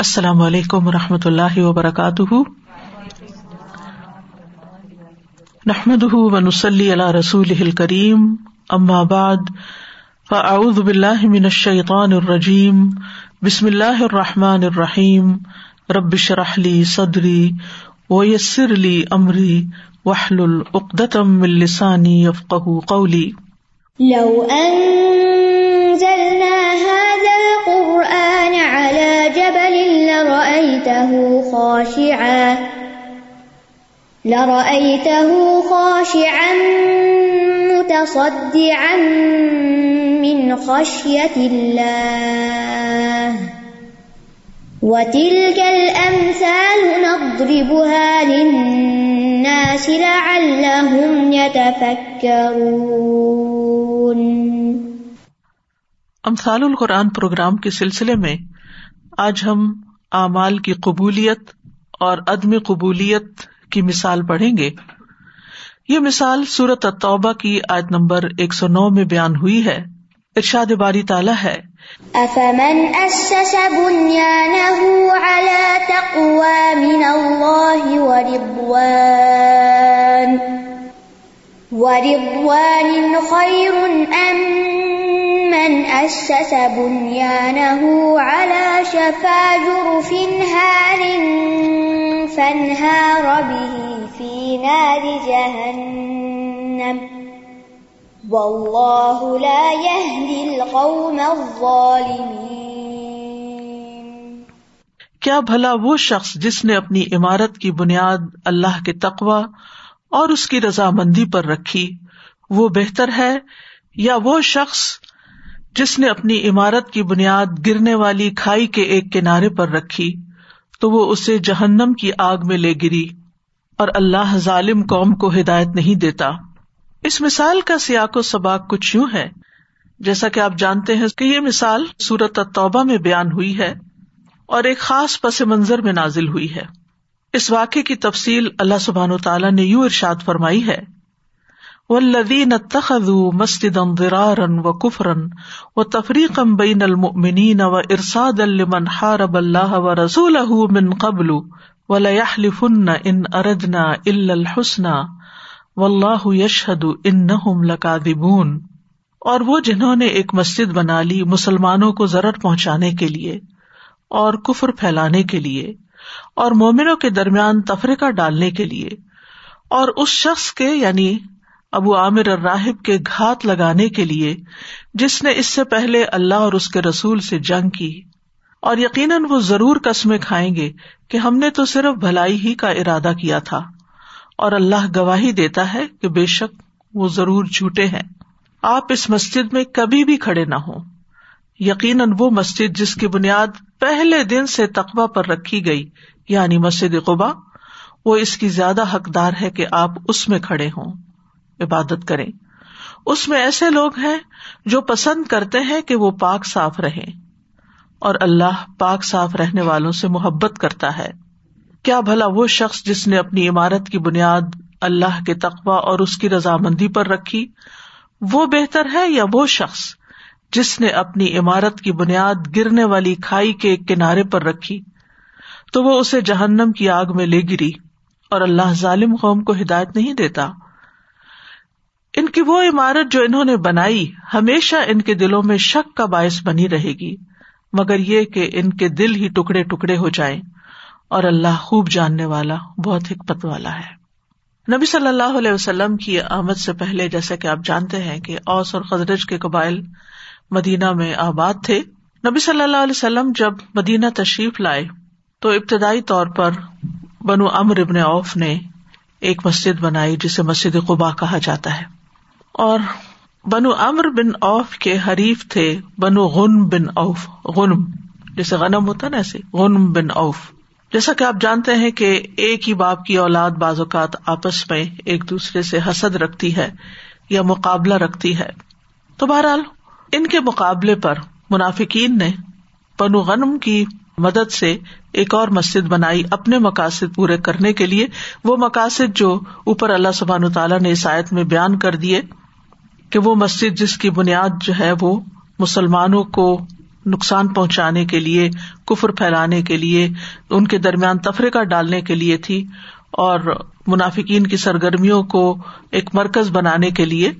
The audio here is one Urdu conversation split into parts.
السلام علیکم و رحمۃ اللہ وبرکاتہ۔ نحمد ونسلی علیہ رسول کریم بعد، فاعوذ باللہ من الشیطان الرجیم، بسم اللہ الرحمٰن الرحیم ربش رحلی صدری ویسر علی عمری وحل العقدم السانی افقہ قولی۔ لو انزلنا لرأيته خاشعا لرأيته خاشعا متصدعا من خشية الله وتلك الأمثال نضربها للناس لعلهم يتفكرون امثال القرآن پروگرام کے سلسلے میں آج ہم اعمال کی قبولیت اور عدم قبولیت کی مثال پڑھیں گے۔ یہ مثال سورت التوبہ کی آیت نمبر ایک سو نو میں بیان ہوئی ہے۔ ارشاد باری تعالیٰ ہے۔ افمن اسس بنيانه على تقوى من الله ورضوان ورضوان خير ام من اسس بنيانه على شفا جرف هار فانهار به في نار جهنم. واللہ لا يهدي القوم الظالمين. کیا بھلا وہ شخص جس نے اپنی عمارت کی بنیاد اللہ کے تقوا اور اس کی رضامندی پر رکھی وہ بہتر ہے یا وہ شخص جس نے اپنی عمارت کی بنیاد گرنے والی کھائی کے ایک کنارے پر رکھی، تو وہ اسے جہنم کی آگ میں لے گری اور اللہ ظالم قوم کو ہدایت نہیں دیتا۔ اس مثال کا سیاق و سباق کچھ یوں ہے۔ جیسا کہ آپ جانتے ہیں کہ یہ مثال سورت توبہ میں بیان ہوئی ہے اور ایک خاص پس منظر میں نازل ہوئی ہے۔ اس واقعے کی تفصیل اللہ سبحان و تعالیٰ نے یوں ارشاد فرمائی ہے۔ ولدین تخذوا مسجدا ضرارا وكفرا وتفريقا بين المؤمنين وارصادا لمن حارب الله ورسوله من قبل وليحلفن ان اردنا الا الحسنى و اللہ یشہد ان لکاذبون اور وہ جنہوں نے ایک مسجد بنا لی مسلمانوں کو ضرر پہنچانے کے لیے اور کفر پھیلانے کے لیے اور مومنوں کے درمیان تفریقہ ڈالنے کے لیے اور اس شخص کے یعنی ابو عامر الراہب کے گھات لگانے کے لیے، جس نے اس سے پہلے اللہ اور اس کے رسول سے جنگ کی۔ اور یقیناً وہ ضرور قسمیں کھائیں گے کہ ہم نے تو صرف بھلائی ہی کا ارادہ کیا تھا۔ اور اللہ گواہی دیتا ہے کہ بے شک وہ ضرور جھوٹے ہیں۔ آپ اس مسجد میں کبھی بھی کھڑے نہ ہوں۔ یقیناً وہ مسجد جس کی بنیاد پہلے دن سے تقبہ پر رکھی گئی یعنی مسجد قبا وہ اس کی زیادہ حقدار ہے کہ آپ اس میں کھڑے ہوں۔ عبادت کریں۔ اس میں ایسے لوگ ہیں جو پسند کرتے ہیں کہ وہ پاک صاف رہیں اور اللہ پاک صاف رہنے والوں سے محبت کرتا ہے۔ کیا بھلا وہ شخص جس نے اپنی عمارت کی بنیاد اللہ کے تقوا اور اس کی رضامندی پر رکھی، وہ بہتر ہے یا وہ شخص جس نے اپنی عمارت کی بنیاد گرنے والی کھائی کے کنارے پر رکھی، تو وہ اسے جہنم کی آگ میں لے گری اور اللہ ظالم قوم کو ہدایت نہیں دیتا۔ ان کی وہ عمارت جو انہوں نے بنائی ہمیشہ ان کے دلوں میں شک کا باعث بنی رہے گی، مگر یہ کہ ان کے دل ہی ٹکڑے ٹکڑے ہو جائیں اور اللہ خوب جاننے والا، بہت حکمت والا ہے۔ نبی صلی اللہ علیہ وسلم کی آمد سے پہلے جیسا کہ آپ جانتے ہیں کہ اوس اور خزرج کے قبائل مدینہ میں آباد تھے۔ نبی صلی اللہ علیہ وسلم جب مدینہ تشریف لائے تو ابتدائی طور پر بنو امر ابن اوف نے ایک مسجد بنائی جسے مسجد قبا کہا جاتا ہے۔ اور بنو امر بن اوف کے حریف تھے، بنو غن بن اوف غنم جیسے غنم ہوتا نا ایسے غنم بن اوف جیسا کہ آپ جانتے ہیں کہ ایک ہی باپ کی اولاد بعض اوقات آپس میں ایک دوسرے سے حسد رکھتی ہے یا مقابلہ رکھتی ہے۔ تو بہرحال، ان کے مقابلے پر منافقین نے پنو غنم کی مدد سے ایک اور مسجد بنائی اپنے مقاصد پورے کرنے کے لیے۔ وہ مقاصد جو اوپر اللہ سبحان تعالیٰ نے عیسائیت میں بیان کر دیے۔ کہ وہ مسجد جس کی بنیاد جو ہے وہ مسلمانوں کو نقصان پہنچانے کے لیے، کفر پھیلانے کے لیے، ان کے درمیان تفریقہ ڈالنے کے لیے تھی اور منافقین کی سرگرمیوں کو ایک مرکز بنانے کے لیے۔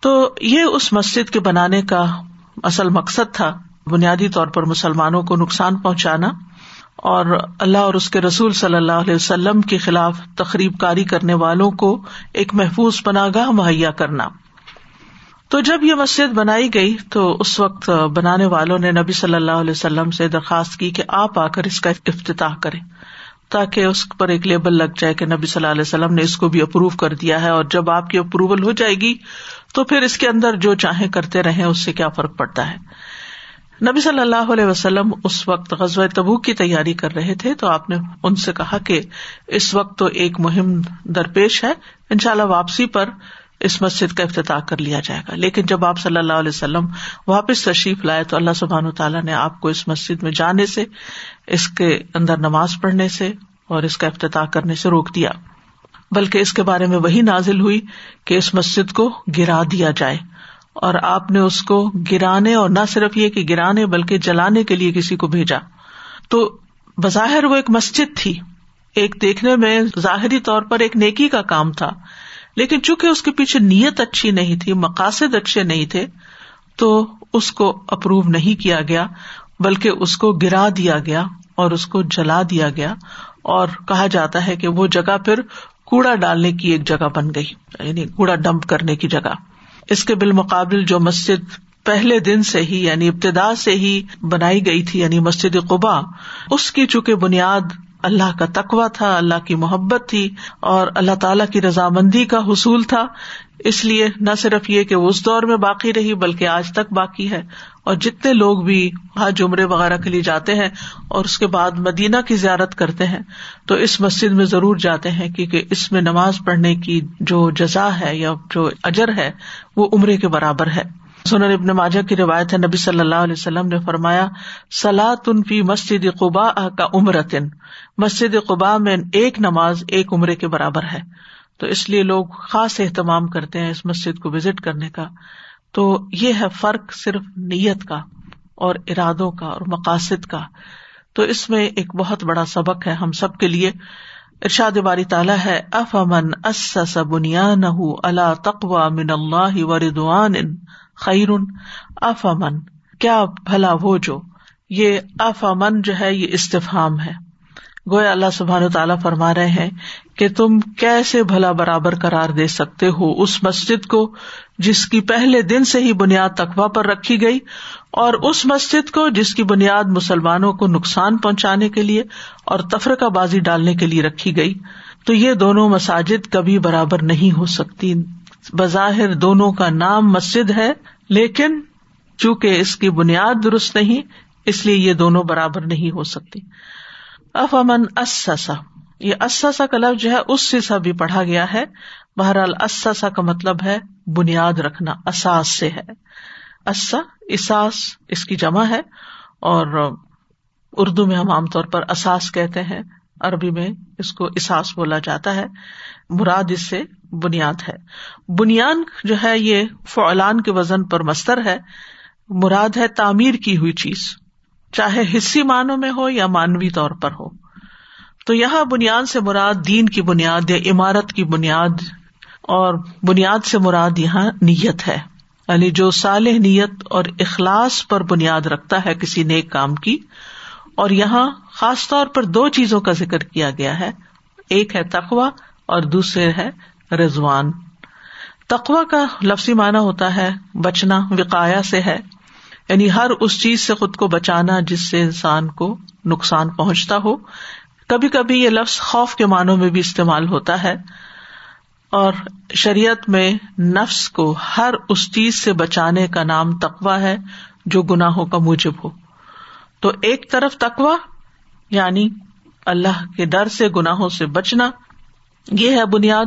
تو یہ اس مسجد کے بنانے کا اصل مقصد تھا، بنیادی طور پر مسلمانوں کو نقصان پہنچانا اور اللہ اور اس کے رسول صلی اللہ علیہ وسلم کے خلاف تقریب کاری کرنے والوں کو ایک محفوظ پناہ گاہ مہیا کرنا۔ تو جب یہ مسجد بنائی گئی تو اس وقت بنانے والوں نے نبی صلی اللہ علیہ وسلم سے درخواست کی کہ آپ آ کر اس کا افتتاح کریں، تاکہ اس پر ایک لیبل لگ جائے کہ نبی صلی اللہ علیہ وسلم نے اس کو بھی اپروو کر دیا ہے اور جب آپ کی اپروول ہو جائے گی تو پھر اس کے اندر جو چاہیں کرتے رہے اس سے کیا فرق پڑتا ہے؟ نبی صلی اللہ علیہ وسلم اس وقت غزوہ تبو کی تیاری کر رہے تھے، تو آپ نے ان سے کہا کہ اس وقت تو ایک مہم درپیش ہے ان شاء اللہ واپسی پر اس مسجد کا افتتاح کر لیا جائے گا۔ لیکن جب آپ صلی اللہ علیہ وسلم واپس تشریف لائے تو اللہ سبحان تعالیٰ نے آپ کو اس مسجد میں جانے سے، اس کے اندر نماز پڑھنے سے اور اس کا افتتاح کرنے سے روک دیا۔ بلکہ اس کے بارے میں وہی نازل ہوئی کہ اس مسجد کو گرا دیا جائے۔ اور آپ نے اس کو گرانے، اور نہ صرف یہ کہ گرانے بلکہ جلانے کے لیے کسی کو بھیجا۔ تو بظاہر وہ ایک مسجد تھی۔ ایک دیکھنے میں ظاہری طور پر ایک نیکی کا کام تھا۔ لیکن چونکہ اس کے پیچھے نیت اچھی نہیں تھی، مقاصد اچھے نہیں تھے، تو اس کو اپروو نہیں کیا گیا، بلکہ اس کو گرا دیا گیا اور اس کو جلا دیا گیا۔ اور کہا جاتا ہے کہ وہ جگہ پھر کوڑا ڈالنے کی ایک جگہ بن گئی یعنی کوڑا ڈمپ کرنے کی جگہ۔ اس کے بالمقابل جو مسجد پہلے دن سے ہی یعنی ابتدا سے ہی بنائی گئی تھی یعنی مسجد قبا اس کی چونکہ بنیاد اللہ کا تقوا تھا، اللہ کی محبت تھی اور اللہ تعالی کی رضامندی کا حصول تھا۔ اس لیے نہ صرف یہ کہ وہ اس دور میں باقی رہی، بلکہ آج تک باقی ہے۔ اور جتنے لوگ بھی حج عمرے وغیرہ کے لیے جاتے ہیں اور اس کے بعد مدینہ کی زیارت کرتے ہیں، تو اس مسجد میں ضرور جاتے ہیں، کیونکہ اس میں نماز پڑھنے کی جو جزا ہے یا جو اجر ہے، وہ عمرے کے برابر ہے۔ سنن ابن ماجہ کی روایت ہے، نبی صلی اللہ علیہ وسلم نے فرمایا سلا تن فی مسجد قبا کا عمرتن۔ مسجد قبا میں ایک نماز ایک عمرے کے برابر ہے۔ تو اس لیے لوگ خاص اہتمام کرتے ہیں اس مسجد کو وزٹ کرنے کا۔ تو یہ ہے فرق صرف نیت کا اور ارادوں کا اور مقاصد کا۔ تو اس میں ایک بہت بڑا سبق ہے ہم سب کے لیے۔ ارشاد باری تعالیٰ ہے اف امن اس بنیان اللہ تقوا من اللہ و ردوان خیر اف امن کیا بھلا وہ جو، یہ اف امن جو ہے، یہ استفام ہے۔ گویا اللہ سبحان تعالیٰ فرما رہے ہیں کہ تم کیسے بھلا برابر قرار دے سکتے ہو اس مسجد کو جس کی پہلے دن سے ہی بنیاد تقوا پر رکھی گئی اور اس مسجد کو جس کی بنیاد مسلمانوں کو نقصان پہنچانے کے لیے اور تفرقہ بازی ڈالنے کے لیے رکھی گئی۔ تو یہ دونوں مساجد کبھی برابر نہیں ہو سکتی۔ بظاہر دونوں کا نام مسجد ہے۔ لیکن چونکہ اس کی بنیاد درست نہیں، اس لیے یہ دونوں برابر نہیں ہو سکتی۔ افامن اسسا، یہ اسسا کا لفظ جو ہے، اس سے بھی پڑھا گیا ہے۔ بہرحال اسسا کا مطلب ہے بنیاد رکھنا، اساس سے ہے۔ اسا اساس اس کی جمع ہے اور اردو میں ہم عام طور پر اساس کہتے ہیں۔ عربی میں اس کو اساس بولا جاتا ہے۔ مراد اس سے بنیاد ہے۔ بنیاد جو ہے یہ فعلان کے وزن پر مستر ہے۔ مراد ہے تعمیر کی ہوئی چیز۔ چاہے حصی معنوں میں ہو یا مانوی طور پر ہو۔ تو یہاں بنیاد سے مراد دین کی بنیاد یا عمارت کی بنیاد اور بنیاد سے مراد یہاں نیت ہے۔ یعنی جو صالح نیت اور اخلاص پر بنیاد رکھتا ہے کسی نیک کام کی اور یہاں خاص طور پر دو چیزوں کا ذکر کیا گیا ہے۔ ایک ہے تقوا اور دوسرے ہے رضوان۔ تقوا کا لفظی معنی ہوتا ہے بچنا وقایا سے ہے۔ یعنی ہر اس چیز سے خود کو بچانا جس سے انسان کو نقصان پہنچتا ہو۔ کبھی کبھی یہ لفظ خوف کے معنوں میں بھی استعمال ہوتا ہے۔ اور شریعت میں نفس کو ہر اس چیز سے بچانے کا نام تقوا ہے جو گناہوں کا موجب ہو۔ تو ایک طرف تقوا یعنی اللہ کے ڈر سے، گناہوں سے بچنا، یہ ہے بنیاد،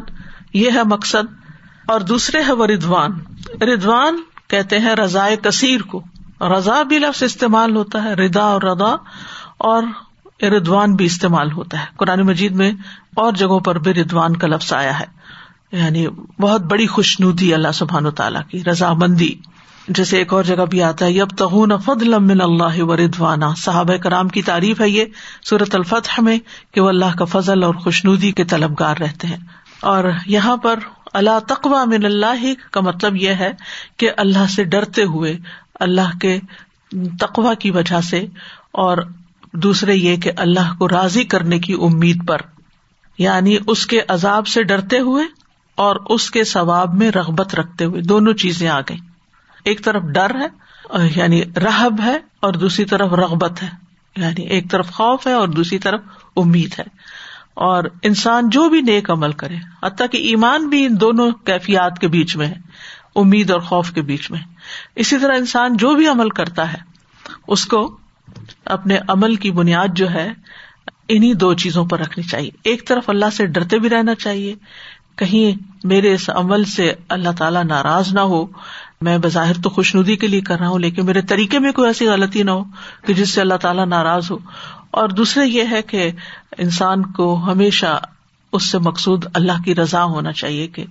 یہ ہے مقصد، اور دوسرے ہے وہ ردوان ردوان کہتے ہیں رضائے کثیر کو۔ رضا بھی لفظ استعمال ہوتا ہے ردا اور ردا اور ردوان بھی استعمال ہوتا ہے۔ قرآن مجید میں اور جگہوں پر بھی ردوان کا لفظ آیا ہے۔ یعنی بہت بڑی خوش ندی اللہ سبحان و تعالیٰ کی، رضامندی۔ جیسے ایک اور جگہ بھی آتا ہے یب تغون فضل اللہ و ردوانا صحاب کرام کی تعریف ہے، یہ صورت الفتح میں کہ وہ اللہ کا فضل اور خوشنودی کے طلبگار رہتے ہیں۔ اور یہاں پر اللہ تقوا من اللہ کا مطلب یہ ہے کہ اللہ سے ڈرتے ہوئے، اللہ کے تقوا کی وجہ سے، اور دوسرے یہ کہ اللہ کو راضی کرنے کی امید پر۔ یعنی اس کے عذاب سے ڈرتے ہوئے اور اس کے ثواب میں رغبت رکھتے ہوئے۔ دونوں چیزیں آ گئی ایک طرف ڈر ہے یعنی رحب ہے، اور دوسری طرف رغبت ہے۔ یعنی ایک طرف خوف ہے اور دوسری طرف امید ہے۔ اور انسان جو بھی نیک عمل کرے، حتیٰ کہ ایمان بھی ان دونوں کیفیات کے بیچ میں ہے، امید اور خوف کے بیچ میں۔ اسی طرح انسان جو بھی عمل کرتا ہے، اس کو اپنے عمل کی بنیاد جو ہے انہیں دو چیزوں پر رکھنی چاہیے۔ ایک طرف اللہ سے ڈرتے بھی رہنا چاہیے، کہیں میرے اس عمل سے اللہ تعالیٰ ناراض نہ ہو میں بظاہر تو خوش ندی کے لیے کر رہا ہوں، لیکن میرے طریقے میں کوئی ایسی غلطی نہ ہو کہ جس سے اللہ تعالیٰ ناراض ہو۔ اور دوسرے یہ ہے کہ انسان کو ہمیشہ اس سے مقصود اللہ کی رضا ہونا چاہیے کہ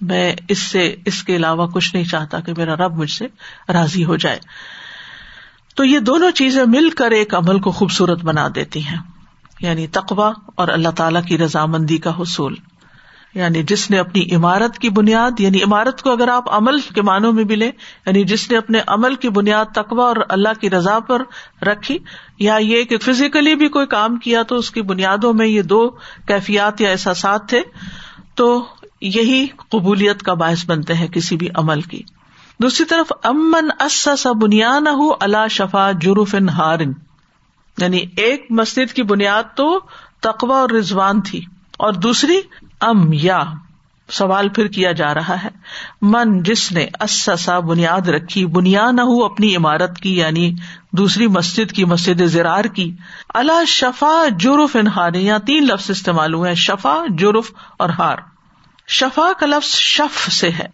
میں اس سے، اس کے علاوہ کچھ نہیں چاہتا کہ میرا رب مجھ سے راضی ہو جائے۔ تو یہ دونوں چیزیں مل کر ایک عمل کو خوبصورت بنا دیتی ہیں یعنی تقوا اور اللہ تعالی کی رضامندی کا حصول۔ یعنی جس نے اپنی عمارت کی بنیاد یعنی عمارت کو اگر آپ عمل کے معنوں میں بھی لیں یعنی جس نے اپنے عمل کی بنیاد تقوا اور اللہ کی رضا پر رکھی، یا یہ کہ فزیکلی بھی کوئی کام کیا تو اس کی بنیادوں میں یہ دو کیفیات یا احساسات تھے، تو یہی قبولیت کا باعث بنتے ہیں کسی بھی عمل کی۔ دوسری طرف، امن سا بنیاد ہو اللہ شفا جروف ہارن۔ یعنی ایک مسجد کی بنیاد تو تقوا اور رضوان تھی۔ اور دوسری ام یا سوال پھر کیا جا رہا ہے من جس نے اسسا بنیاد رکھی بنیاد نہ ہو اپنی عمارت کی یعنی دوسری مسجد کی مسجد زرار کی اللہ شفا جرف انہار یا تین لفظ استعمال ہوئے شفا جرف اور ہار شفا کا لفظ شف سے ہے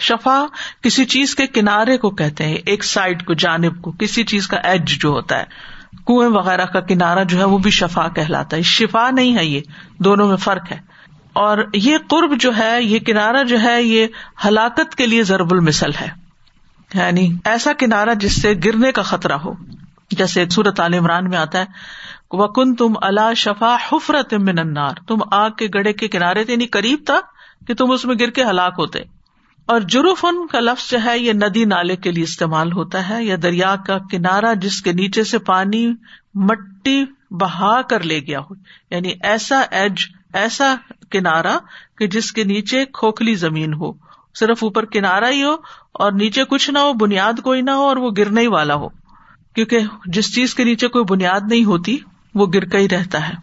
شفا کسی چیز کے کنارے کو کہتے ہیں ایک سائڈ کو جانب کو کسی چیز کا ایج جو ہوتا ہے کنویں وغیرہ کا کنارا جو ہے وہ بھی شفا کہلاتا ہے شفا نہیں ہے یہ، دونوں میں فرق ہے۔ اور یہ قرب جو ہے، یہ کنارا جو ہے، یہ ہلاکت کے لیے ضرب المسل ہے۔ یعنی ایسا کنارا جس سے گرنے کا خطرہ ہو۔ جیسے سورت عال عمران میں آتا ہے وکن تم اللہ شفا حفرت من النار۔ تم آگ کے گڑے کے کنارے تھے یعنی قریب تھا کہ تم اس میں گر کے ہلاک ہوتے۔ اور جروف ان کا لفظ جو ہے، یہ ندی نالے کے لیے استعمال ہوتا ہے، یا دریا کا کنارا جس کے نیچے سے پانی، مٹی بہا کر لے گیا ہو۔ یعنی ایسا ایج، ایسا کنارا کہ جس کے نیچے کھوکھلی زمین ہو، صرف اوپر کنارا ہی ہو اور نیچے کچھ نہ ہو، بنیاد کوئی نہ ہو اور وہ گرنے ہی والا ہو۔ کیونکہ جس چیز کے نیچے کوئی بنیاد نہیں ہوتی، وہ گر کا ہی رہتا ہے۔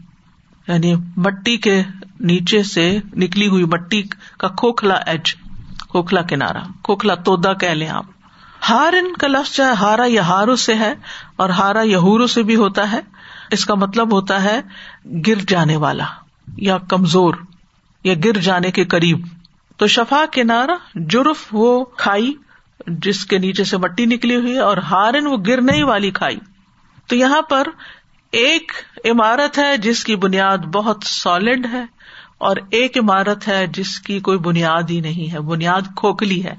یعنی مٹی کے نیچے سے نکلی ہوئی مٹی کا کھوکھلا ایج، کھوکھلا کنارا کھوکھلا تودا کہہ لیں آپ۔ ہار ان کا لفظ چاہے ہارا یا ہارو سے ہے اور ہارا یہورو سے بھی ہوتا ہے۔ اس کا مطلب ہوتا ہے، گر جانے والا یا کمزور۔ یا گر جانے کے قریب۔ تو شفا کنارا جرف وہ کھائی جس کے نیچے سے مٹی نکلی ہوئی اور ہارن وہ گرنے والی کھائی۔ تو یہاں پر ایک عمارت ہے جس کی بنیاد بہت سالڈ ہے اور ایک عمارت ہے جس کی کوئی بنیاد ہی نہیں ہے، بنیاد کھوکھلی ہے۔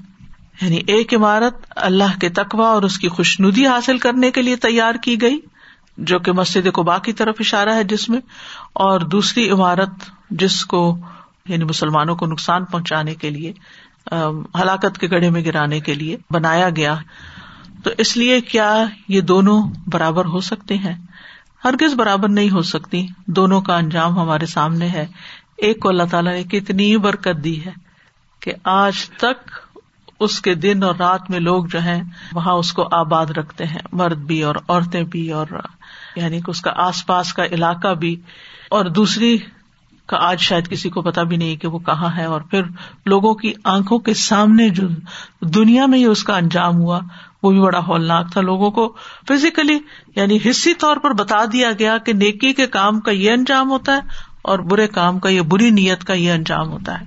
یعنی ایک عمارت اللہ کے تقوا اور اس کی خوش ندی حاصل کرنے کے لیے تیار کی گئی، جو کہ مسجد قبا کی طرف اشارہ ہے جس میں، اور دوسری عمارت جس کو یعنی مسلمانوں کو نقصان پہنچانے کے لیے ہلاکت کے گڑھے میں گرانے کے لیے بنایا گیا۔ تو اس لیے کیا یہ دونوں برابر ہو سکتے ہیں؟ ہرگز برابر نہیں ہو سکتی۔ دونوں کا انجام ہمارے سامنے ہے۔ ایک کو اللہ تعالیٰ نے کتنی برکت دی ہے کہ آج تک اس کے دن اور رات میں لوگ جو ہیں، وہاں اس کو آباد رکھتے ہیں۔ مرد بھی اور عورتیں بھی اور یعنی کہ اس کا آس پاس کا علاقہ بھی۔ اور دوسری کا آج شاید کسی کو پتا بھی نہیں کہ وہ کہاں ہے اور پھر لوگوں کی آنکھوں کے سامنے جو دنیا میں ہی اس کا انجام ہوا، وہ بھی بڑا ہولناک تھا۔ لوگوں کو فزیکلی یعنی حصی طور پر بتا دیا گیا کہ نیکی کے کام کا یہ انجام ہوتا ہے اور برے کام کا یہ بری نیت کا یہ انجام ہوتا ہے۔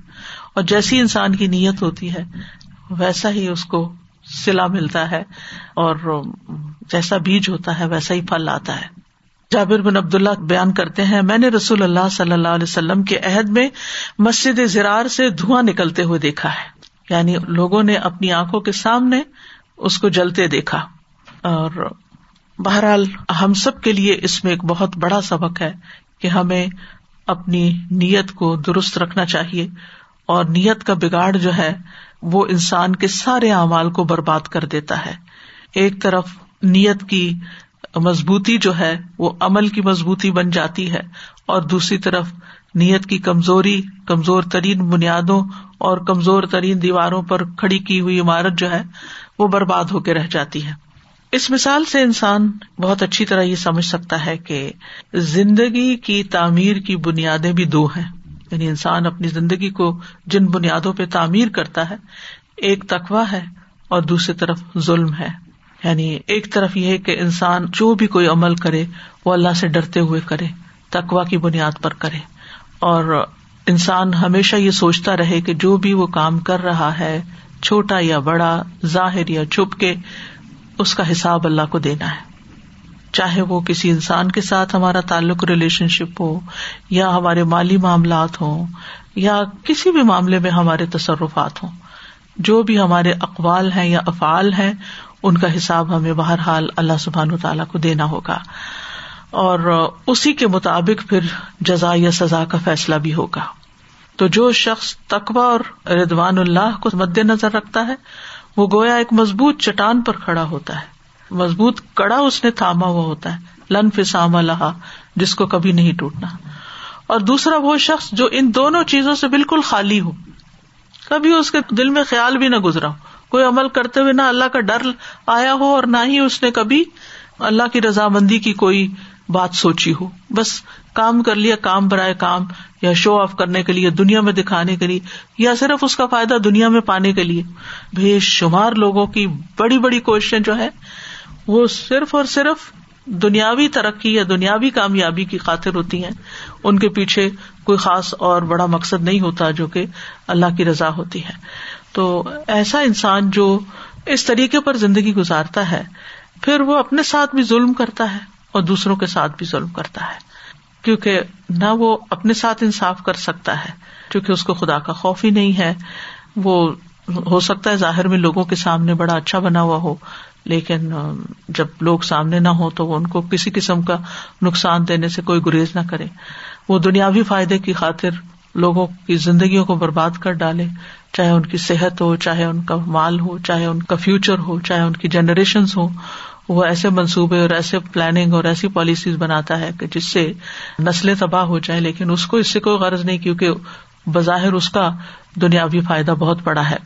اور جیسی انسان کی نیت ہوتی ہے، ویسا ہی اس کو سلا ملتا ہے اور جیسا بیج ہوتا ہے، ویسا ہی پھل آتا ہے۔ جابر بن عبد اللہ بیان کرتے ہیں، میں نے رسول اللہ صلی اللہ علیہ وسلم کے عہد میں مسجد زرار سے دھواں نکلتے ہوئے دیکھا ہے۔ یعنی لوگوں نے اپنی آنکھوں کے سامنے اس کو جلتے دیکھا۔ اور بہرحال ہم سب کے لیے اس میں ایک بہت بڑا سبق ہے کہ ہمیں اپنی نیت کو درست رکھنا چاہیے اور نیت کا بگاڑ جو ہے وہ انسان کے سارے اعمال کو برباد کر دیتا ہے۔ ایک طرف نیت کی مضبوطی جو ہے وہ عمل کی مضبوطی بن جاتی ہے اور دوسری طرف نیت کی کمزوری، کمزور ترین بنیادوں اور کمزور ترین دیواروں پر کھڑی کی ہوئی عمارت جو ہے وہ برباد ہو کے رہ جاتی ہے۔ اس مثال سے انسان بہت اچھی طرح یہ سمجھ سکتا ہے کہ زندگی کی تعمیر کی بنیادیں بھی دو ہیں۔ یعنی انسان اپنی زندگی کو جن بنیادوں پہ تعمیر کرتا ہے، ایک تقوا ہے اور دوسری طرف ظلم ہے۔ یعنی ایک طرف یہ کہ انسان جو بھی کوئی عمل کرے وہ اللہ سے ڈرتے ہوئے کرے تقوا کی بنیاد پر کرے۔ اور انسان ہمیشہ یہ سوچتا رہے کہ جو بھی وہ کام کر رہا ہے، چھوٹا یا بڑا، ظاہر یا چھپ کے، اس کا حساب اللہ کو دینا ہے۔ چاہے وہ کسی انسان کے ساتھ ہمارا تعلق ریلیشن شپ ہو، یا ہمارے مالی معاملات ہوں، یا کسی بھی معاملے میں ہمارے تصرفات ہوں۔ جو بھی ہمارے اقوال ہیں یا افعال ہیں ان کا حساب ہمیں بہرحال اللہ سبحان و تعالیٰ کو دینا ہوگا۔ اور اسی کے مطابق پھر جزا یا سزا کا فیصلہ بھی ہوگا۔ تو جو شخص تقوا اور ردوان اللہ کو مد نظر رکھتا ہے، وہ گویا ایک مضبوط چٹان پر کھڑا ہوتا ہے۔ مضبوط کڑا اس نے تھاما ہوا ہوتا ہے۔ لن فسام لہا، جس کو کبھی نہیں ٹوٹنا۔ اور دوسرا وہ شخص جو ان دونوں چیزوں سے بالکل خالی ہو۔ کبھی اس کے دل میں خیال بھی نہ گزرا ہو۔ کوئی عمل کرتے ہوئے نہ اللہ کا ڈر آیا ہو اور نہ ہی اس نے کبھی اللہ کی رضامندی کی کوئی بات سوچی ہو۔ بس کام کر لیا، کام برائے کام، یا شو آف کرنے کے لیے، دنیا میں دکھانے کے لیے، یا صرف اس کا فائدہ دنیا میں پانے کے لیے۔ بے شمار لوگوں کی بڑی بڑی کوششیں جو ہے وہ صرف اور صرف دنیاوی ترقی یا دنیاوی کامیابی کی خاطر ہوتی ہیں۔ ان کے پیچھے کوئی خاص اور بڑا مقصد نہیں ہوتا جو کہ اللہ کی رضا ہوتی ہے۔ تو ایسا انسان جو اس طریقے پر زندگی گزارتا ہے، پھر وہ اپنے ساتھ بھی ظلم کرتا ہے اور دوسروں کے ساتھ بھی ظلم کرتا ہے۔ کیونکہ نہ وہ اپنے ساتھ انصاف کر سکتا ہے، کیونکہ اس کو خدا کا خوف ہی نہیں ہے۔ وہ ہو سکتا ہے ظاہر میں لوگوں کے سامنے بڑا اچھا بنا ہوا ہو، لیکن جب لوگ سامنے نہ ہو تو وہ ان کو کسی قسم کا نقصان دینے سے کوئی گریز نہ کرے۔ وہ دنیاوی فائدے کی خاطر لوگوں کی زندگیوں کو برباد کر ڈالے۔ چاہے ان کی صحت ہو، چاہے ان کا مال ہو، چاہے ان کا فیوچر ہو، چاہے ان کی جنریشن ہو وہ ایسے منصوبے اور ایسے پلاننگ اور ایسی پالیسیز بناتا ہے کہ جس سے نسلیں تباہ ہو جائیں، لیکن اس کو اس سے کوئی غرض نہیں کیونکہ بظاہر اس کا دنیاوی فائدہ بہت بڑا ہے۔